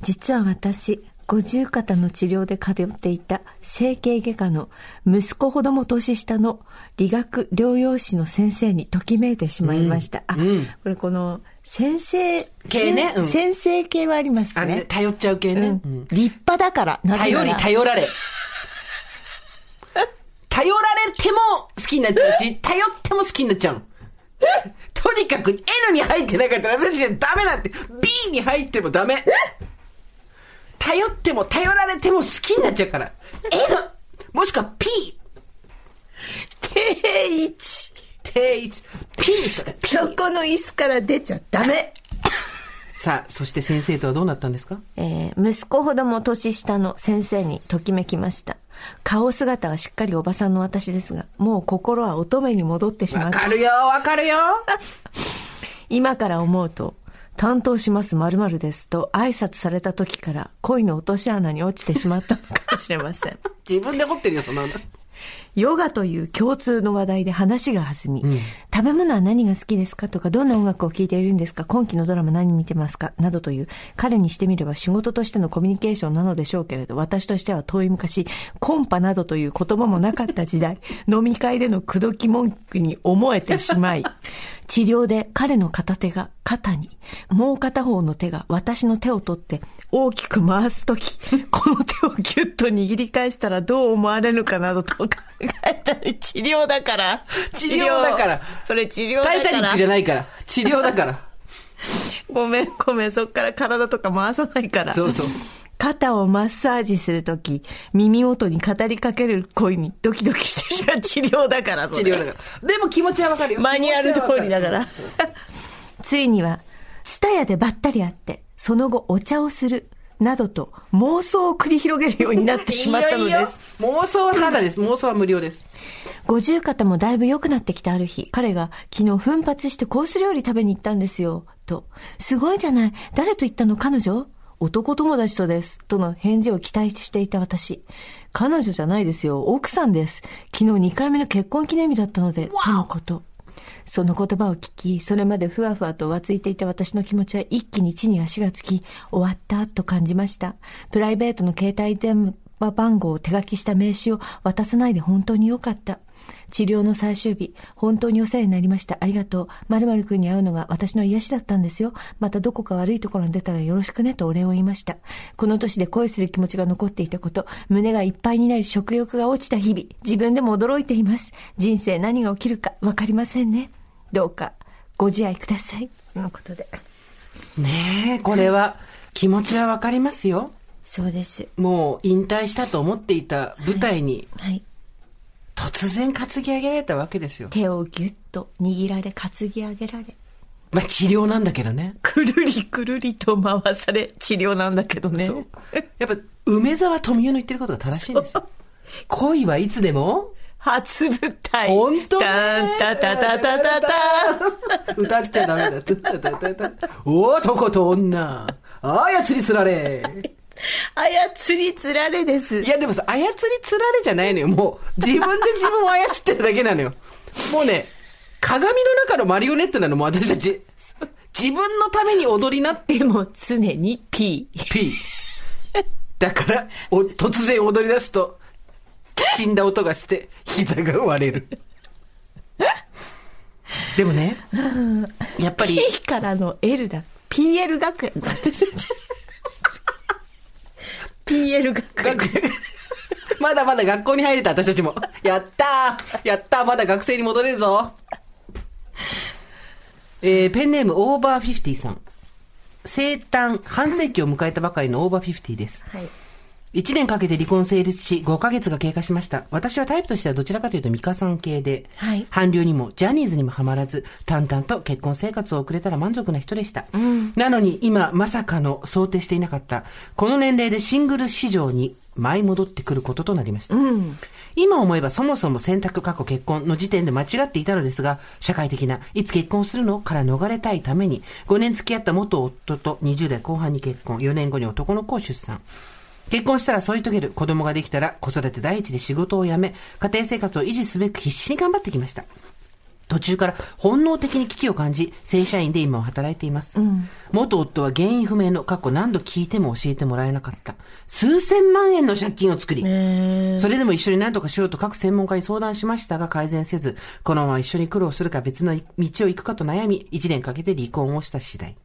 実は私、五十肩の治療で通っていた整形外科の息子ほども年下の理学療養士の先生にときめいてしまいました。あ、うんこれこの先生系ねうん先生系はありますね、ね。頼っちゃう系ね。うんうん立派だから。なぜなら頼り、頼られ。頼られても好きになっちゃうし、頼っても好きになっちゃうの。とにかく N に入ってなかったら私はダメなんて。B に入ってもダメ。頼っても頼られても好きになっちゃうから。N! もしくは P! 定位置。定位置。P にしとけ。P そこの椅子から出ちゃダメ。さあ、そして先生とはどうなったんですか？えー息子ほども年下の先生にときめきました。顔姿はしっかりおばさんの私ですが、もう心は乙女に戻ってしまった。わかるよ、わかるよ。今から思うと、担当します〇〇ですと挨拶された時から恋の落とし穴に落ちてしまったのかもしれません。自分で掘ってるよ、そんなの。ヨガという共通の話題で話が弾み、食べ物は何が好きですか？とか、どんな音楽を聴いているんですか今期のドラマ何見てますか？などという、彼にしてみれば仕事としてのコミュニケーションなのでしょうけれど、私としては遠い昔、コンパなどという言葉もなかった時代、飲み会での口説き文句に思えてしまい、治療で彼の片手が肩に、もう片方の手が私の手を取って大きく回すとき、この手をギュッと握り返したらどう思われるかなどと考えたり、治療だから。治療だからそれ治療だから。タイタニックじゃないから。治療だから。ごめんごめん、そっから体とか回さないから。そうそう。肩をマッサージするとき、耳元に語りかける声にドキドキしてしまう治療だから、治療だから。でも気持ちはわかるよ。マニュアル通りだから。ついには、スタヤでばったり会って、その後お茶をする、などと妄想を繰り広げるようになってしまったのいいよいいよです。妄想はただです。妄想は無料です。五十肩もだいぶ良くなってきたある日、彼が昨日奮発してコース料理食べに行ったんですよ。と、すごいじゃない。誰と行ったの？彼女？男友達とです。との返事を期待していた私。彼女じゃないですよ。奥さんです。昨日2回目の結婚記念日だったので、とのこと。その言葉を聞き、それまでふわふわと浮ついていた私の気持ちは一気に地に足がつき、終わったと感じました。プライベートの携帯電話番号を手書きした名刺を渡さないで本当によかった。治療の最終日、本当にお世話になりました。ありがとう。〇〇くんに会うのが私の癒しだったんですよ。またどこか悪いところに出たらよろしくねとお礼を言いました。この年で恋する気持ちが残っていたこと、胸がいっぱいになり食欲が落ちた日々、自分でも驚いています。人生何が起きるかわかりませんね。どうかご自愛ください。とのことで。ねえ、これは、気持ちはわかりますよ。そうです。もう引退したと思っていた舞台に、はい。突然担ぎ上げられたわけですよ。手をぎゅっと握られ担ぎ上げられ。まあ治療なんだけどね。くるりくるりと回され治療なんだけどね。そう。やっぱ、梅沢富美男の言ってることが正しいんですよ。恋はいつでも初舞台。本当ねタンタタタタタタ。歌っちゃダメだ。たたたたた男と女。操りつられ。操りつられです。いやでもさ、操りつられじゃないのよ。もう、自分で自分を操ってるだけなのよ。もうね、鏡の中のマリオネットなの、もう私たち。自分のために踊りなってでも常に P。P。だから、お突然踊り出すと、死んだ音がして、膝が割れる。でもね、やっぱり、P からの L だ。PL 学園だ。PL 学園。学 まだまだ学校に入れた、私たちも。やったーやったーまだ学生に戻れるぞえー、ペンネームオーバーフィフティさん。生誕半世紀を迎えたばかりのオーバーフィフティです。はい。1年かけて離婚成立し、5ヶ月が経過しました。私はタイプとしてはどちらかというとミカさん系で、はい韓流にもジャニーズにもハマらず、淡々と結婚生活を送れたら満足な人でした。なのに今、まさかの想定していなかった、この年齢でシングル市場に舞い戻ってくることとなりました。今思えばそもそも選択過去結婚の時点で間違っていたのですが、社会的ないつ結婚するのから逃れたいために、5年付き合った元夫と20代後半に結婚、4年後に男の子を出産。結婚したら添い遂げる。子供ができたら子育て第一で仕事を辞め、家庭生活を維持すべく必死に頑張ってきました。途中から本能的に危機を感じ、正社員で今は働いています。元夫は原因不明の過去何度聞いても教えてもらえなかった。数千万円の借金を作り、それでも一緒に何とかしようと各専門家に相談しましたが改善せず、このまま一緒に苦労するか別の道を行くかと悩み、一年かけて離婚をした次第。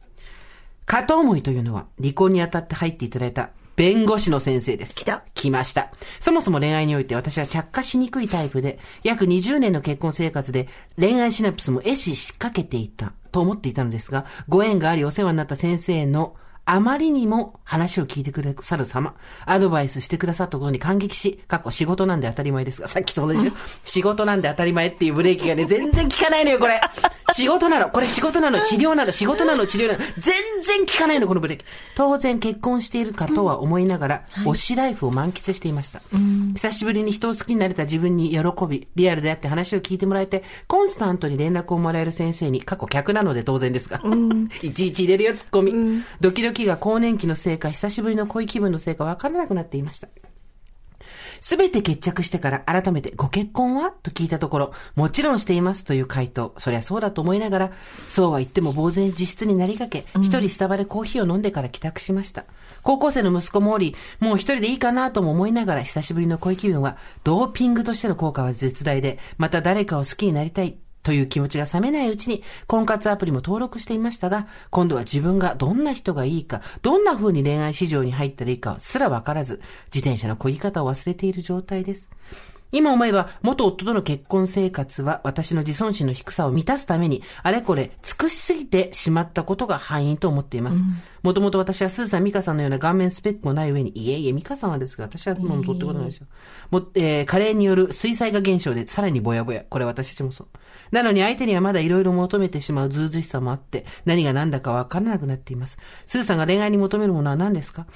片思いというのは、離婚にあたって入っていただいた弁護士の先生です。来た来ました。そもそも恋愛において私は着火しにくいタイプで、約20年の結婚生活で恋愛シナプスも壊死しかけていたと思っていたのですが、ご縁がありお世話になった先生のあまりにも話を聞いてくださる様、アドバイスしてくださったことに感激し、かっこ仕事なんで当たり前ですが、さっきと同じよ。仕事なんで当たり前っていうブレーキがね、全然効かないのよ、これ。仕事なの。これ仕事なの。治療なの。仕事なの。治療なの。全然効かないの、このブレーキ。当然結婚しているかとは思いながら、推しライフを満喫していました。久しぶりに人を好きになれた自分に喜び、リアルであって話を聞いてもらえて、コンスタントに連絡をもらえる先生に、過去客なので当然ですが、いちいち入れるよ、ツッコミ。ドキドキが更年期のせいか、久しぶりの恋気分のせいか分からなくなっていました。すべて決着してから改めてご結婚は？と聞いたところ、もちろんしていますという回答。そりゃそうだと思いながら、そうは言っても呆然自失になりかけ、一人スタバでコーヒーを飲んでから帰宅しました。高校生の息子もおり、もう一人でいいかなとも思いながら、久しぶりの恋気分は、ドーピングとしての効果は絶大で、また誰かを好きになりたい。という気持ちが冷めないうちに、婚活アプリも登録していましたが、今度は自分がどんな人がいいか、どんな風に恋愛市場に入ったらいいかすらわからず、自転車の漕ぎ方を忘れている状態です。今思えば、元夫との結婚生活は私の自尊心の低さを満たすために、あれこれ尽くしすぎてしまったことが敗因と思っています。もともと私はスーさん、ミカさんのような顔面スペックもない上に、いえいえ、ミカさんはですが、私はもう取ってことないですよ。もう、えー、加齢による水彩画現象でさらにぼやぼや。これ私たちもそう。なのに相手にはまだ色々求めてしまうずうずうしさもあって、何が何だかわからなくなっています。スーさんが恋愛に求めるものは何ですか？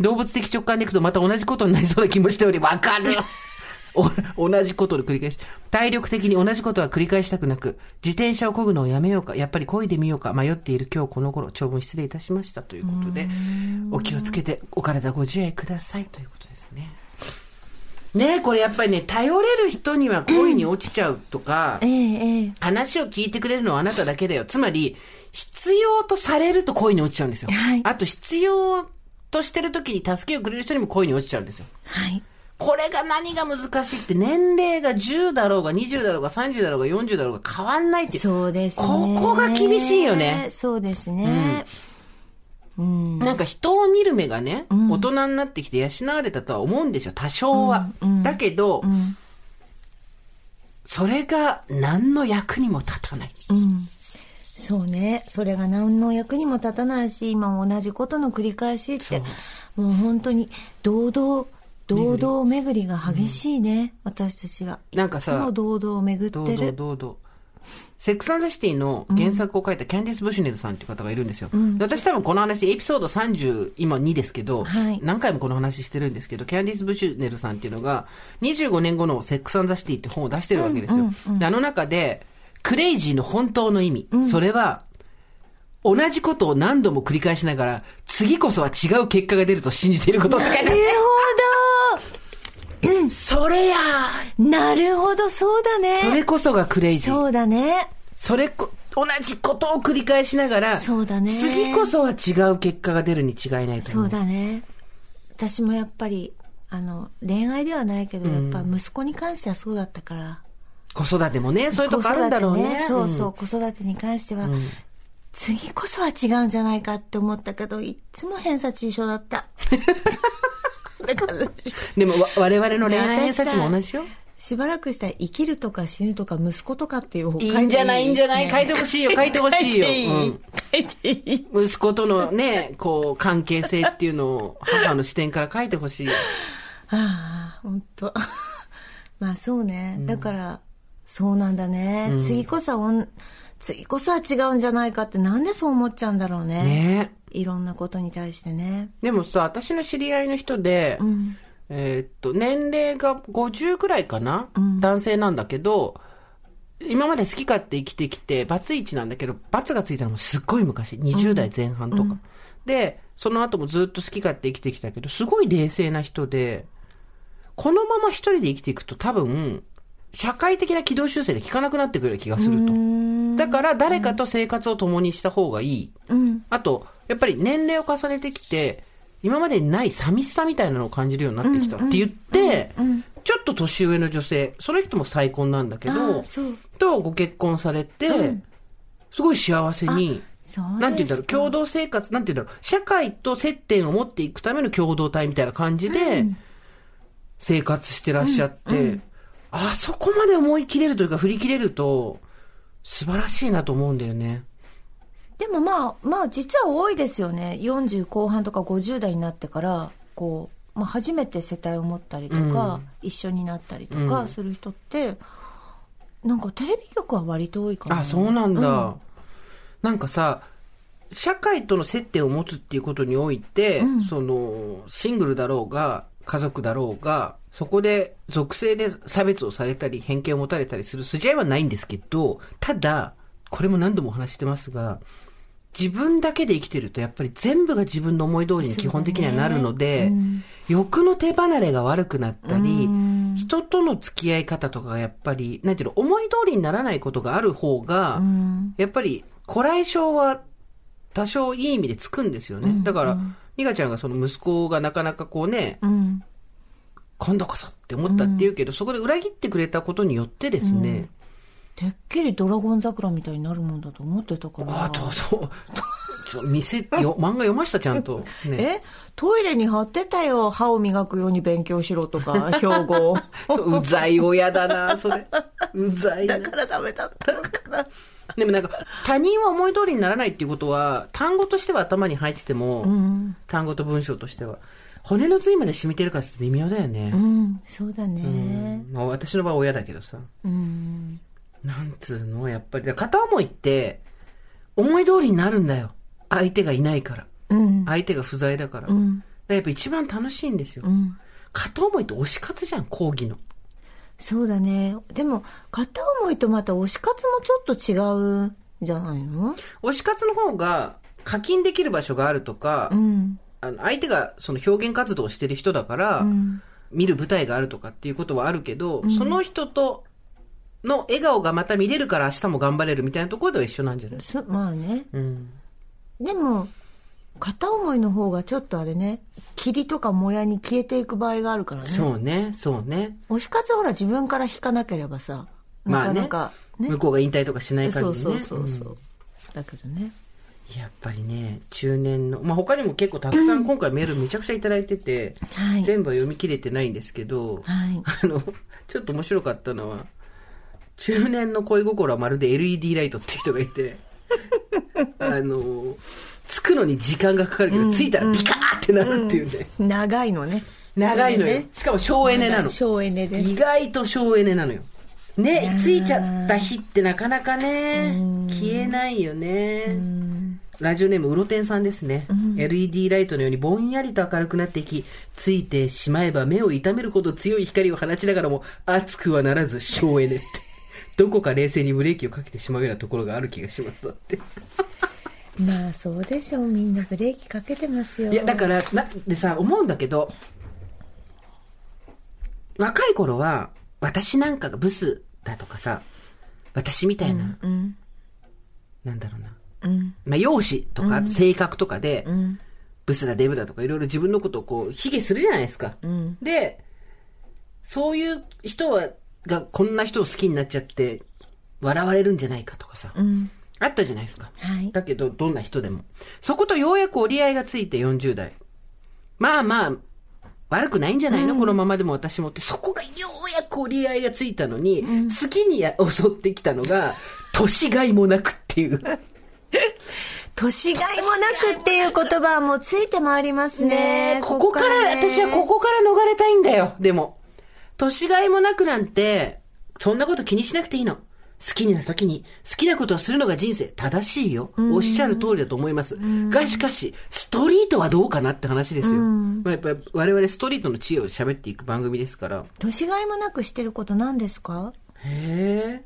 動物的直感でいくとまた同じことになりそうな気もしており、わかるお 同じことの繰り返し。体力的に同じことは繰り返したくなく、自転車を漕ぐのをやめようか、やっぱり漕いでみようか、迷っている今日この頃、長文失礼いたしましたということで、お気をつけてお体ご自愛くださいということですね。ねえ、これやっぱりね、頼れる人には恋に落ちちゃうとか、ええええ話を聞いてくれるのはあなただけだよ。つまり、必要とされると恋に落ちちゃうんですよ。はいあと、必要としてる時に助けをくれる人にも恋に落ちちゃうんですよ。はい。これが何が難しいって、年齢が10だろうが20だろうが30だろうが40だろうが変わんないっていう。そうですね。ここが厳しいよね。そうですね。うん。なんか人を見る目がね、大人になってきて養われたとは思うんですよ、多少は。だけど、んそれが何の役にも立たない。うん。そうね。それが何の役にも立たないし、今も同じことの繰り返しって、もう本当に、堂々、堂々巡りが激しいね、私たちは。なんかさいつも堂々巡ってる。どうぞ。Sex and the City の原作を書いたキャンディス・ブシュネルさんっていう方がいるんですよ。で私多分この話、エピソード30、今2ですけど、はい何回もこの話してるんですけど、キャンディス・ブシュネルさんっていうのが、25年後の Sex and the City って本を出してるわけですよ。であの中で、クレイジーの本当の意味、それは、同じことを何度も繰り返しながら、次こそは違う結果が出ると信じていることって書いてある。なるそれやなるほど、そうだね。それこそがクレイジー。そうだね。それこ、同じことを繰り返しながら、そうだね次こそは違う結果が出るに違いないとそう思う。だね。私もやっぱり、あの、恋愛ではないけど、やっぱ息子に関してはそうだったから。子育てもね、そういうとこあるんだろうね。子育てそうそう、子育てに関しては、次こそは違うんじゃないかって思ったけど、いっつも偏差値一緒だった。でも、わ我々の恋愛偏差値も同じよ。しばらくしたら生きるとか死ぬとか息子とかっていう方いいんじゃないいいんじゃない書いてほしいよ、書いてほしいよ。うん息子とのね、こう、関係性っていうのを母の視点から書いてほしいよ。ああ、本当 まあそうね。だから、そうなんだね。次こそ次こそは違うんじゃないかってなんでそう思っちゃうんだろうね。ねいろんなことに対してね。でもさ、私の知り合いの人で、うん。えーっと、年齢が50ぐらいかな、うん男性なんだけど、今まで好き勝手生きてきて、バツイチなんだけど、バツがついたのもすっごい昔、20代前半とか。で、その後もずっと好き勝手生きてきたけど、すごい冷静な人で、このまま一人で生きていくと多分、社会的な軌道修正が効かなくなってくる気がすると。だから誰かと生活を共にした方がいい。うん。あと、やっぱり年齢を重ねてきて、今までにない寂しさみたいなのを感じるようになってきたって言って、ちょっと年上の女性、その人も再婚なんだけあどー、そう。とご結婚されて、すごい幸せに、なんて言うんだろう、共同生活、なんて言うんだろう、社会と接点を持っていくための共同体みたいな感じで、生活してらっしゃって、あそこまで思い切れるというか振り切れると、素晴らしいなと思うんだよね。でもまあ、まあ実は多いですよね。40後半とか50代になってから、こう、まあ初めて世帯を持ったりとか、一緒になったりとかする人って、なんかテレビ局は割と多いかな。あ、そうなんだ。うんなんかさ、社会との接点を持つっていうことにおいて、その、シングルだろうが、家族だろうが、そこで属性で差別をされたり、偏見を持たれたりする筋合いはないんですけど、ただ、これも何度もお話ししてますが、自分だけで生きてるとやっぱり全部が自分の思い通りに基本的にはなるので、欲の手離れが悪くなったり、人との付き合い方とかがやっぱり、なんていうの、思い通りにならないことがある方が、やっぱり、こらえ性は多少いい意味でつくんですよね。だから、美香ちゃんがその息子がなかなかこうね、うん。今度こそって思ったって言うけど、そこで裏切ってくれたことによってですね、てっきりドラゴン桜みたいになるもんだと思ってたから。あと、そう、ちょ店、よ、漫画読ましたちゃんと。ね。え？トイレに貼ってたよ。歯を磨くように勉強しろとか、標語ううざい親だな、それ。うざいな。だからダメだったのかな。でもなんか、他人は思い通りにならないっていうことは、単語としては頭に入ってても、単語と文章としては、骨の髄まで染みてるかって微妙だよねう。ん、そうだね。まあ、私の場合は親だけどさ。うん。なんつうのやっぱり。片思いって、思い通りになるんだよ。相手がいないから。うん。相手が不在だから。だからやっぱ一番楽しいんですよ。うん。片思いって推し活じゃん、講義の。そうだね。でも、片思いとまた推し活もちょっと違うんじゃないの？推し活の方が課金できる場所があるとか、うん。あの相手がその表現活動をしてる人だから、ん見る舞台があるとかっていうことはあるけど、その人との笑顔がまた見れるから明日も頑張れるみたいなところでは一緒なんじゃない？そまあね。うん。でも、片思いの方がちょっとあれね、霧とかもやに消えていく場合があるからね。そうね、そうね。推し活ほら自分から引かなければさ、なかなかね。向こうが引退とかしない限りね。そうそうそうそう。んだけどね。やっぱりね、中年の、まあ、他にも結構たくさん今回メールめちゃくちゃいただいてて、はい。全部は読み切れてないんですけど、はい。あの、ちょっと面白かったのは、中年の恋心はまるで LED ライトっていう人がいて、あの、つくのに時間がかかるけど、ついたらビカーってなるっていうね。長いのね。長いのよね。しかも省エネなの。省エネです。意外と省エネなのよ。ね、ついちゃった日ってなかなかね、消えないよね。ラジオネームうろてんさんですね、LED ライトのようにぼんやりと明るくなっていき、ついてしまえば目を痛めるほど強い光を放ちながらも熱くはならず省エネって。どこか冷静にブレーキをかけてしまうようなところがある気がします。だって。まあそうでしょう。みんなブレーキかけてますよ。いや、だから、な、でさ、思うんだけど、若い頃は、私なんかがブスだとかさ、私みたいな、うん。なんだろうな。うん。まあ、容姿とか、性格とかで、んブスだ、デブだとか、いろいろ自分のことをこう、卑下するじゃないですか。んで、そういう人は、がこんな人を好きになっちゃって、笑われるんじゃないかとかさ、うん。あったじゃないですか。はい。だけど、どんな人でも。そことようやく折り合いがついて40代。まあまあ、悪くないんじゃないの、このままでも私もって。そこがようやく折り合いがついたのに、次にや襲ってきたのが、年がいもなくっていう。年がいもなくっていう言葉はもうついて回りますね。ここから、ね私はここから逃れたいんだよ、でも。年がいもなくなんて、そんなこと気にしなくていいの。好きな時に好きなことをするのが人生正しいよ。おっしゃる通りだと思います。がしかし、ストリートはどうかなって話ですよ。まあ、やっぱり我々ストリートの知恵を喋っていく番組ですから。年がいもなくしてること何ですか？へえ。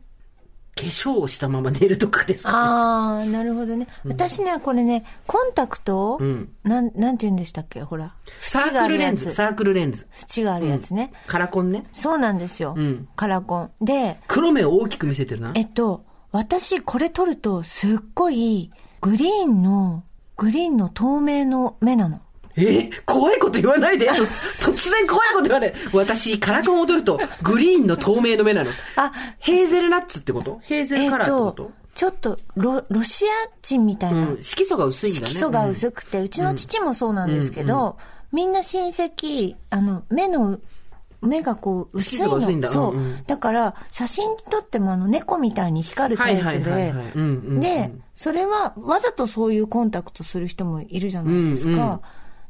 粧をしたまま寝るとかですかああ、なるほどね。私ね、これね、コンタクト、んなん、なんて言うんでしたっけ？ほら。サークルレンズ、サークルレンズ。縁があるやつね。カラコンね。そうなんですよ。んカラコン。で、黒目を大きく見せてるな。えっと、私これ撮るとすっごいグリーンの、グリーンの透明の目なの。え怖いこと言わないで。突然怖いこと言わない。私、カラコンを取ると、グリーンの透明の目なの。あヘーゼルナッツってこと？ヘーゼルカラーってこと、ちょっとロ、ロシア人みたいな。うん。色素が薄いんだね。色素が薄くて、うちの父もそうなんですけど、みんな親戚、あの、目の、目がこう薄いの。いんだそう、うんうんだから、写真撮ってもあの、猫みたいに光るタイプでで、それはわざとそういうコンタクトする人もいるじゃないですか。うんうん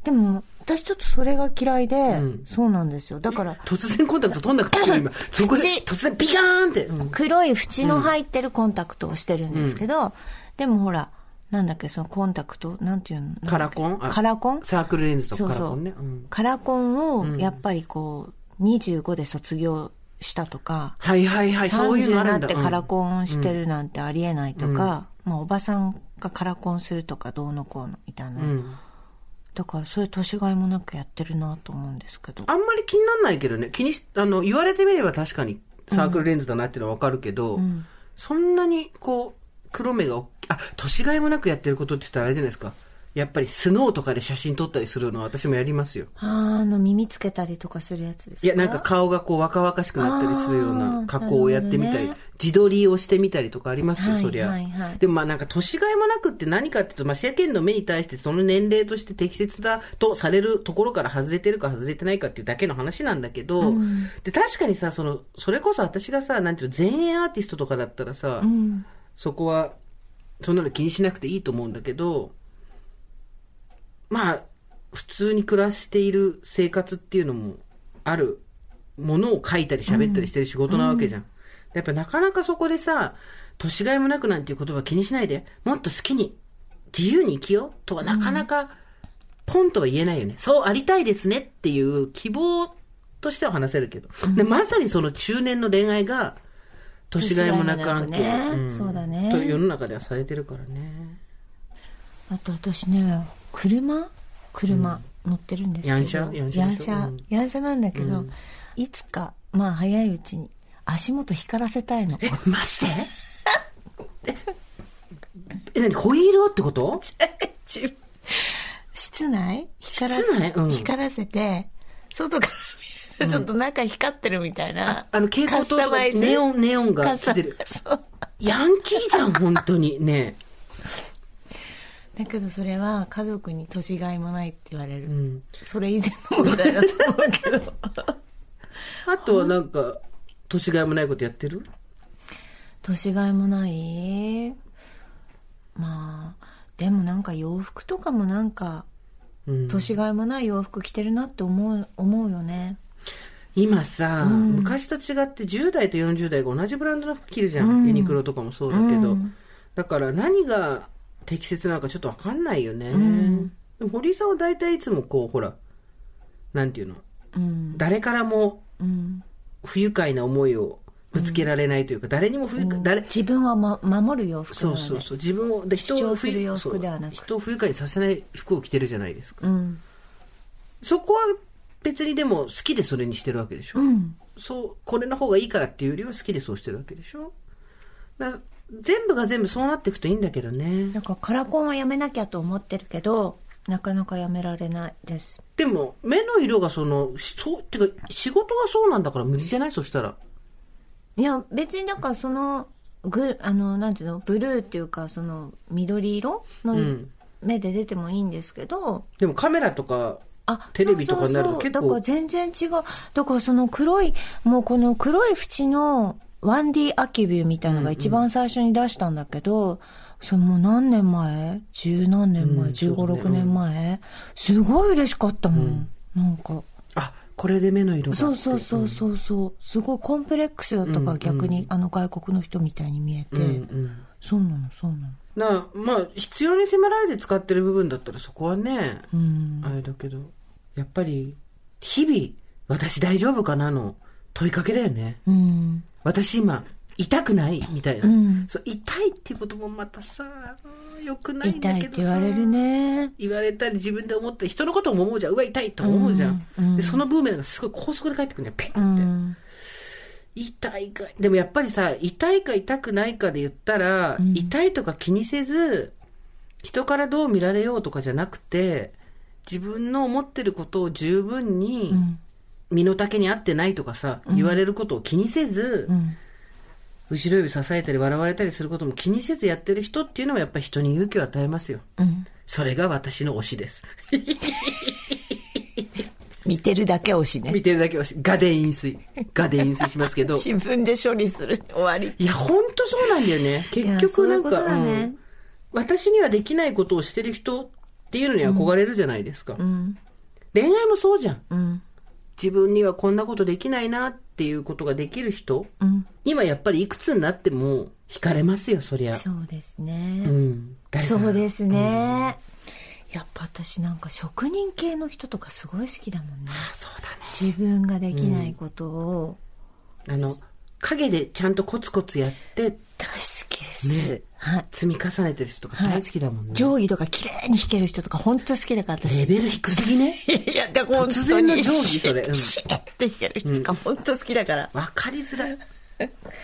でも、私ちょっとそれが嫌いで、んそうなんですよ。だから、突然コンタクト取んなくていいよ、今。そこで口突然ビカーンって。うん黒い縁の入ってるコンタクトをしてるんですけど、でもほら、なんだっけ、そのコンタクト、なんていうの？カラコン？あカラコン？サークルレンズとそうそうかカラコンね。うんカラコンを、やっぱりこう、25で卒業したとか、はいはいはい、そういう30にのあるんだ。なってカラン。コンしてるなんてありえないとか、まあおばさんがカラコンするとかどうのこうのみたいな。うんだからそれ年がいもなくやってるなと思うんですけど。あんまり気にならないけどね。気にし、あの、言われてみれば確かにサークルレンズだなっていうのはわかるけど、そんなにこう、黒目があ、年がいもなくやってることって言ったらあれじゃないですか。やっぱりスノーとかで写真撮ったりするのは私もやりますよ。あーあの耳つけたりとかするやつですか？いや、なんか顔がこう若々しくなったりするようあなー加工をやってみたり、ね自撮りをしてみたりとかありますよ、はいそりゃ。はいはいでもまあなんか年がいもなくって何かっていうと、まあ世間の目に対してその年齢として適切だとされるところから外れてるか外れてないかっていうだけの話なんだけど、で、確かにさ、その、それこそ私がさ、なんていうの、前衛アーティストとかだったらさ、うん。そこは、そんなの気にしなくていいと思うんだけど、まあ、普通に暮らしている生活っていうのもあるものを書いたり喋ったりしてる仕事なわけじゃん。やっぱなかなかそこでさ、年がいもなくなんていう言葉気にしないで、もっと好きに、自由に生きようとはなかなか、ポンとは言えないよね。そうありたいですねっていう希望としては話せるけど。でまさにその中年の恋愛が、年がいもなく案件、年がいもなくねそうだねと世の中ではされてるからね。あと私ね、車？車、乗ってるんですけど。ヤンシャ？ヤンシャヤンシャ。でしょうん。ヤンシャなんだけど、いつか、まあ早いうちに足元光らせたいの。え、マジで？え、え、何ホイールをってこと？室内？光らせ室内？うん。光らせて、外から見るとちょっと中光ってるみたいな。あの、蛍光灯とネオン、ネオンがついてる。ヤンキーじゃん、本当に。ねだけどそれは家族に年がいもないって言われる。んそれ以前の問題だと思うけど。あとはなんか、年がいもないことやってる？年がいもない？まあ、でもなんか洋服とかもなんか、うん。年がいもない洋服着てるなって思う、思うよね。今さ、昔と違って10代と40代が同じブランドの服着るじゃん。ユニクロとかもそうだけど。だから何が適切なのかちょっとわかんないよね。でも堀井さんは大体いつもこう、ほら、なんていうの？うん。誰からもうん。不愉快な思いをぶつけられないというか、誰にも不愉快、誰、自分は、ま、守る洋服なので。そうそうそう、自分を、で人を不愉する洋服ではなくそう人を不愉快にさせない服を着てるじゃないですか。うん。そこは別にでも好きでそれにしてるわけでしょ。うん。そう、これの方がいいからっていうよりは好きでそうしてるわけでしょ。だ全部が全部そうなっていくといいんだけどねだ。からカラコンはやめなきゃと思ってるけど、なかなかやめられないです。でも、目の色がその、しそう、てか、仕事がそうなんだから無理じゃない？そしたら。いや、別になんかその、ぐ、あの、なんていうの、ブルーっていうか、その、緑色のうん目で出てもいいんですけど、でもカメラとか、あ、テレビとかになると結構だから全然違う。だからその黒い、もうこの黒い縁の 1D アキビューみたいなのが一番最初に出したんだけど、そのもう何年前？十何年前、うん15、そうだね6年前、すごい嬉しかったもん。なんか。あ、これで目の色が。そうそうそうそうそう。すごいコンプレックスだったから逆に、あの外国の人みたいに見えて。うんうん。そうなの、そうなの。なまあ、必要に迫られて使ってる部分だったらそこはね、うん。あれだけど、やっぱり、日々、私大丈夫かなの問いかけだよね。うん。私今、痛くないみたいな、うんそう。痛いっていうこともまたさ、うん良くないんだ痛いっけどさ。て言われるね。言われたり自分で思って、人のことも思うじゃん。うわ、痛いとも思うじゃん。うんうんで、そのブーメランがすごい高速で帰ってくるんだよ。ピうンって。ん。痛いか。でもやっぱりさ、痛いか痛くないかで言ったら、うん痛いとか気にせず、人からどう見られようとかじゃなくて、自分の思ってることを十分に、うん。身の丈に合ってないとかさ、言われることを気にせず、うん。後ろ指支えたり笑われたりすることも気にせずやってる人っていうのはやっぱり人に勇気を与えますよ。うん。それが私の推しです。見てるだけ推しね。見てるだけ推し。ガで飲水。ガで飲水しますけど。自分で処理する。終わり。いや、ほんとそうなんだよね。結局なんか、ねうん私にはできないことをしてる人っていうのに憧れるじゃないですか。うん。恋愛もそうじゃん。うん。自分にはこんなことできないなっていうことができる人うん。にはやっぱりいくつになっても惹かれますよ、そりゃ。そうですうね。ん。誰かそうですね。やっぱ私なんか職人系の人とかすごい好きだもんね。あそうだね。自分ができないことをあの、影でちゃんとコツコツやって大好。ねはい。積み重ねてる人とか大好きだもんね。定規とか綺麗に弾ける人とか本当好きだから私。レベル低すぎね。いや、でも突然の定規それうんシュッて弾ける人とか本当好きだから。わかりづらい。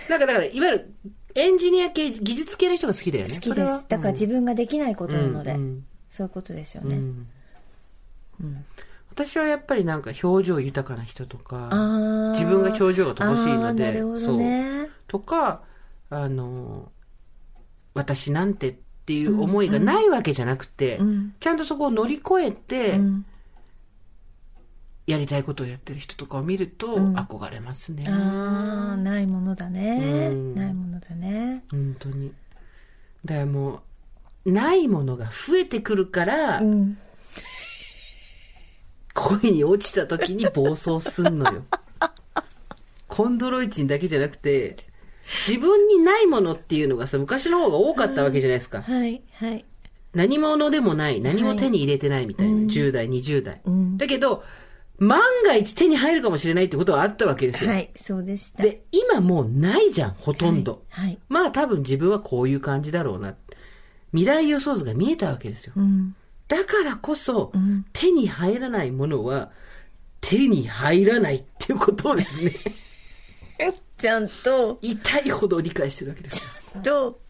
なんかだから、いわゆるエンジニア系、技術系の人が好きだよね。好きです。だから自分ができないことなので、うんうんそういうことですよね。うん私はやっぱりなんか表情豊かな人とか、自分が表情が乏しいので、あーなるほどね。とか、あの、私なんてっていう思いがないわけじゃなくて、うんちゃんとそこを乗り越えて、うんやりたいことをやってる人とかを見るとん憧れますね。ああ、ないものだね。うんないものだね。本当に。だからもう、ないものが増えてくるから、うん。恋に落ちた時に暴走すんのよ。コンドロイチンだけじゃなくて、自分にないものっていうのがさ、昔の方が多かったわけじゃないですか。はい、はい。何者でもない、何も手に入れてないみたいな、10代、20代。んだけど、万が一手に入るかもしれないってことはあったわけですよ。はい、そうでした。で、今もうないじゃん、ほとんど。はい。まあ多分自分はこういう感じだろうな。未来予想図が見えたわけですよ。うん。だからこそ、ん手に入らないものは、手に入らないっていうことをですね、ちゃんと、痛いほど理解してるわけですよ。と、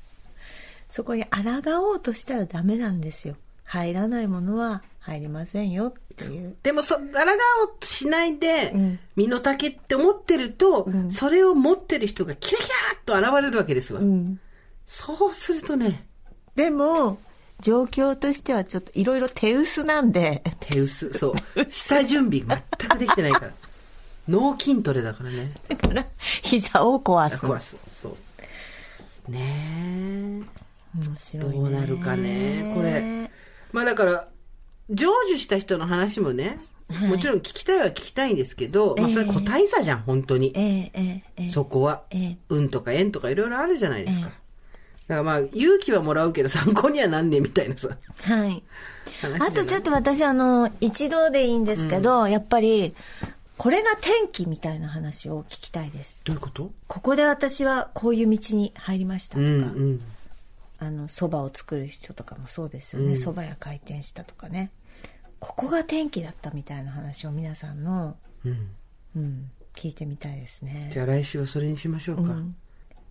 そこに抗おうとしたらダメなんですよ。入らないものは入りませんよっていう。でもそ、抗おうとしないで、うん身の丈って思ってると、それを持ってる人がキラキラーっと現れるわけですわ。うん。そうするとね、でも、状況としてはちょっといろいろ手薄なんで、手薄、そう。下準備全くできてないから。脳筋トレだからね。だから、膝を壊す。壊す。そう。ねえ。面白いね。どうなるかねこれ。まあだから、成就した人の話もね、はいもちろん聞きたいは聞きたいんですけど、まあそれ個体差じゃん、本当に。ええええええそこは。ええ運とか縁とかいろいろあるじゃないですか。えだからまあ、勇気はもらうけど参考にはなんねえみたいなさ。はい。あとちょっと私あの、一度でいいんですけど、やっぱり、これが転機みたいな話を聞きたいです。どういうこと？ここで私はこういう道に入りましたとか、うんうん。あの、蕎麦を作る人とかもそうですよね。蕎麦屋開店したとかね。ここが転機だったみたいな話を皆さんの、うん。うん、聞いてみたいですね。じゃあ来週はそれにしましょうか。ん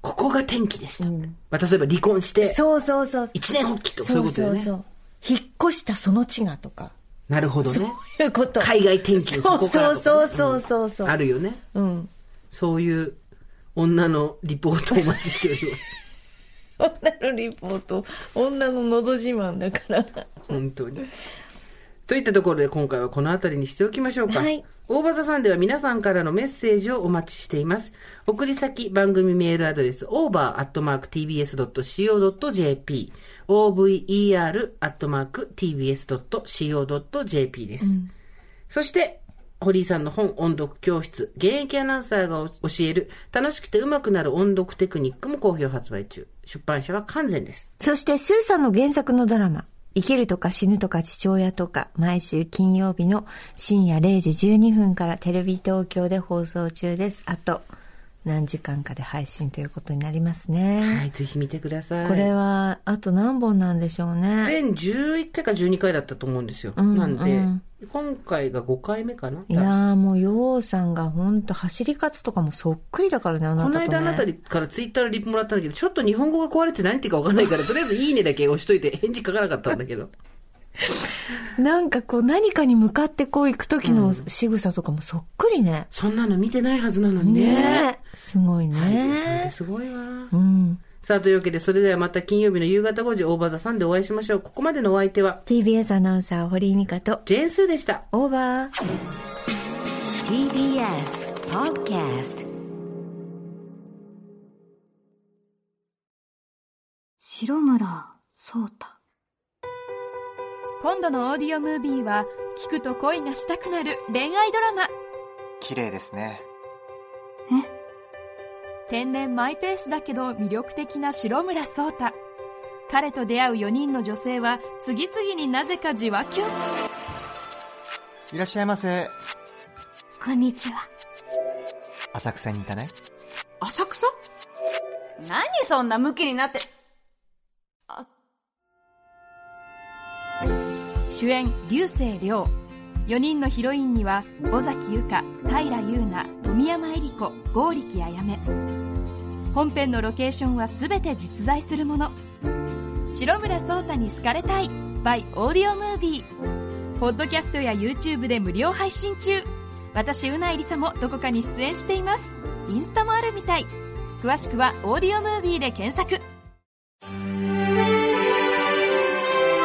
ここが転機でした。うんまあ、例えば離婚して、そうそうそう。一年発起とかそういうことだよね。そうそうそう。引っ越したその地がとか。なるほどそうね。いうこと。海外転勤そうそうそうそうそう。あるよね。うん。そういう女のリポートをお待ちしております。女のリポート、女ののど自慢だから。本当に。といったところで今回はこの辺りにしておきましょうか。はい大場座さんでは皆さんからのメッセージをお待ちしています。送り先番組メールアドレス over.tbs.co.jp over.tbs.co.jp です。そして、堀井さんの本音読教室、現役アナウンサーが教える楽しくて上手くなる音読テクニックも好評発売中。出版社は完全です。そして、スーさんの原作のドラマ、生きるとか死ぬとか父親とか、毎週金曜日の深夜0時12分からテレビ東京で放送中です。あと、何時間かで配信ということになりますね。はい、ぜひ見てください。これは、あと何本なんでしょうね。全11回か12回だったと思うんですよ。うんなんで、うん今回が5回目かな？いやーもう、ようさんが本当走り方とかもそっくりだからね、あなこのたと、ね。間あなたからツイッターのリプもらったんだけど、ちょっと日本語が壊れて何て言うか分かんないから、とりあえずいいねだけ押しといて返事書かなかったんだけど。なんかこう何かに向かってこう行く時の仕草とかもそっくりね。そんなの見てないはずなのにね。ねえ。すごいねで。すごいわ。うん。さあ、というわけで、それではまた金曜日の夕方5時、オーバーザさんでお会いしましょう。ここまでのお相手は、TBS アナウンサー堀井美香と、ジェーンスーでした。オーバー。TBS Podcast 白村聡太今度のオーディオムービーは聞くと恋がしたくなる恋愛ドラマ。綺麗ですね。天然マイペースだけど魅力的な白村聡太。彼と出会う4人の女性は次々になぜかじわきゅんいらっしゃいませ。こんにちは。浅草に行かない浅草？何そんなムキになって主演竜星涼。4人のヒロインには尾崎由香平優奈富山恵里子剛力あやめ本編のロケーションは全て実在するもの。白村聡太に好かれたい by オーディオムービーポッドキャストや YouTube で無料配信中。私うないりさもどこかに出演しています。インスタもあるみたい。詳しくはオーディオムービーで検索。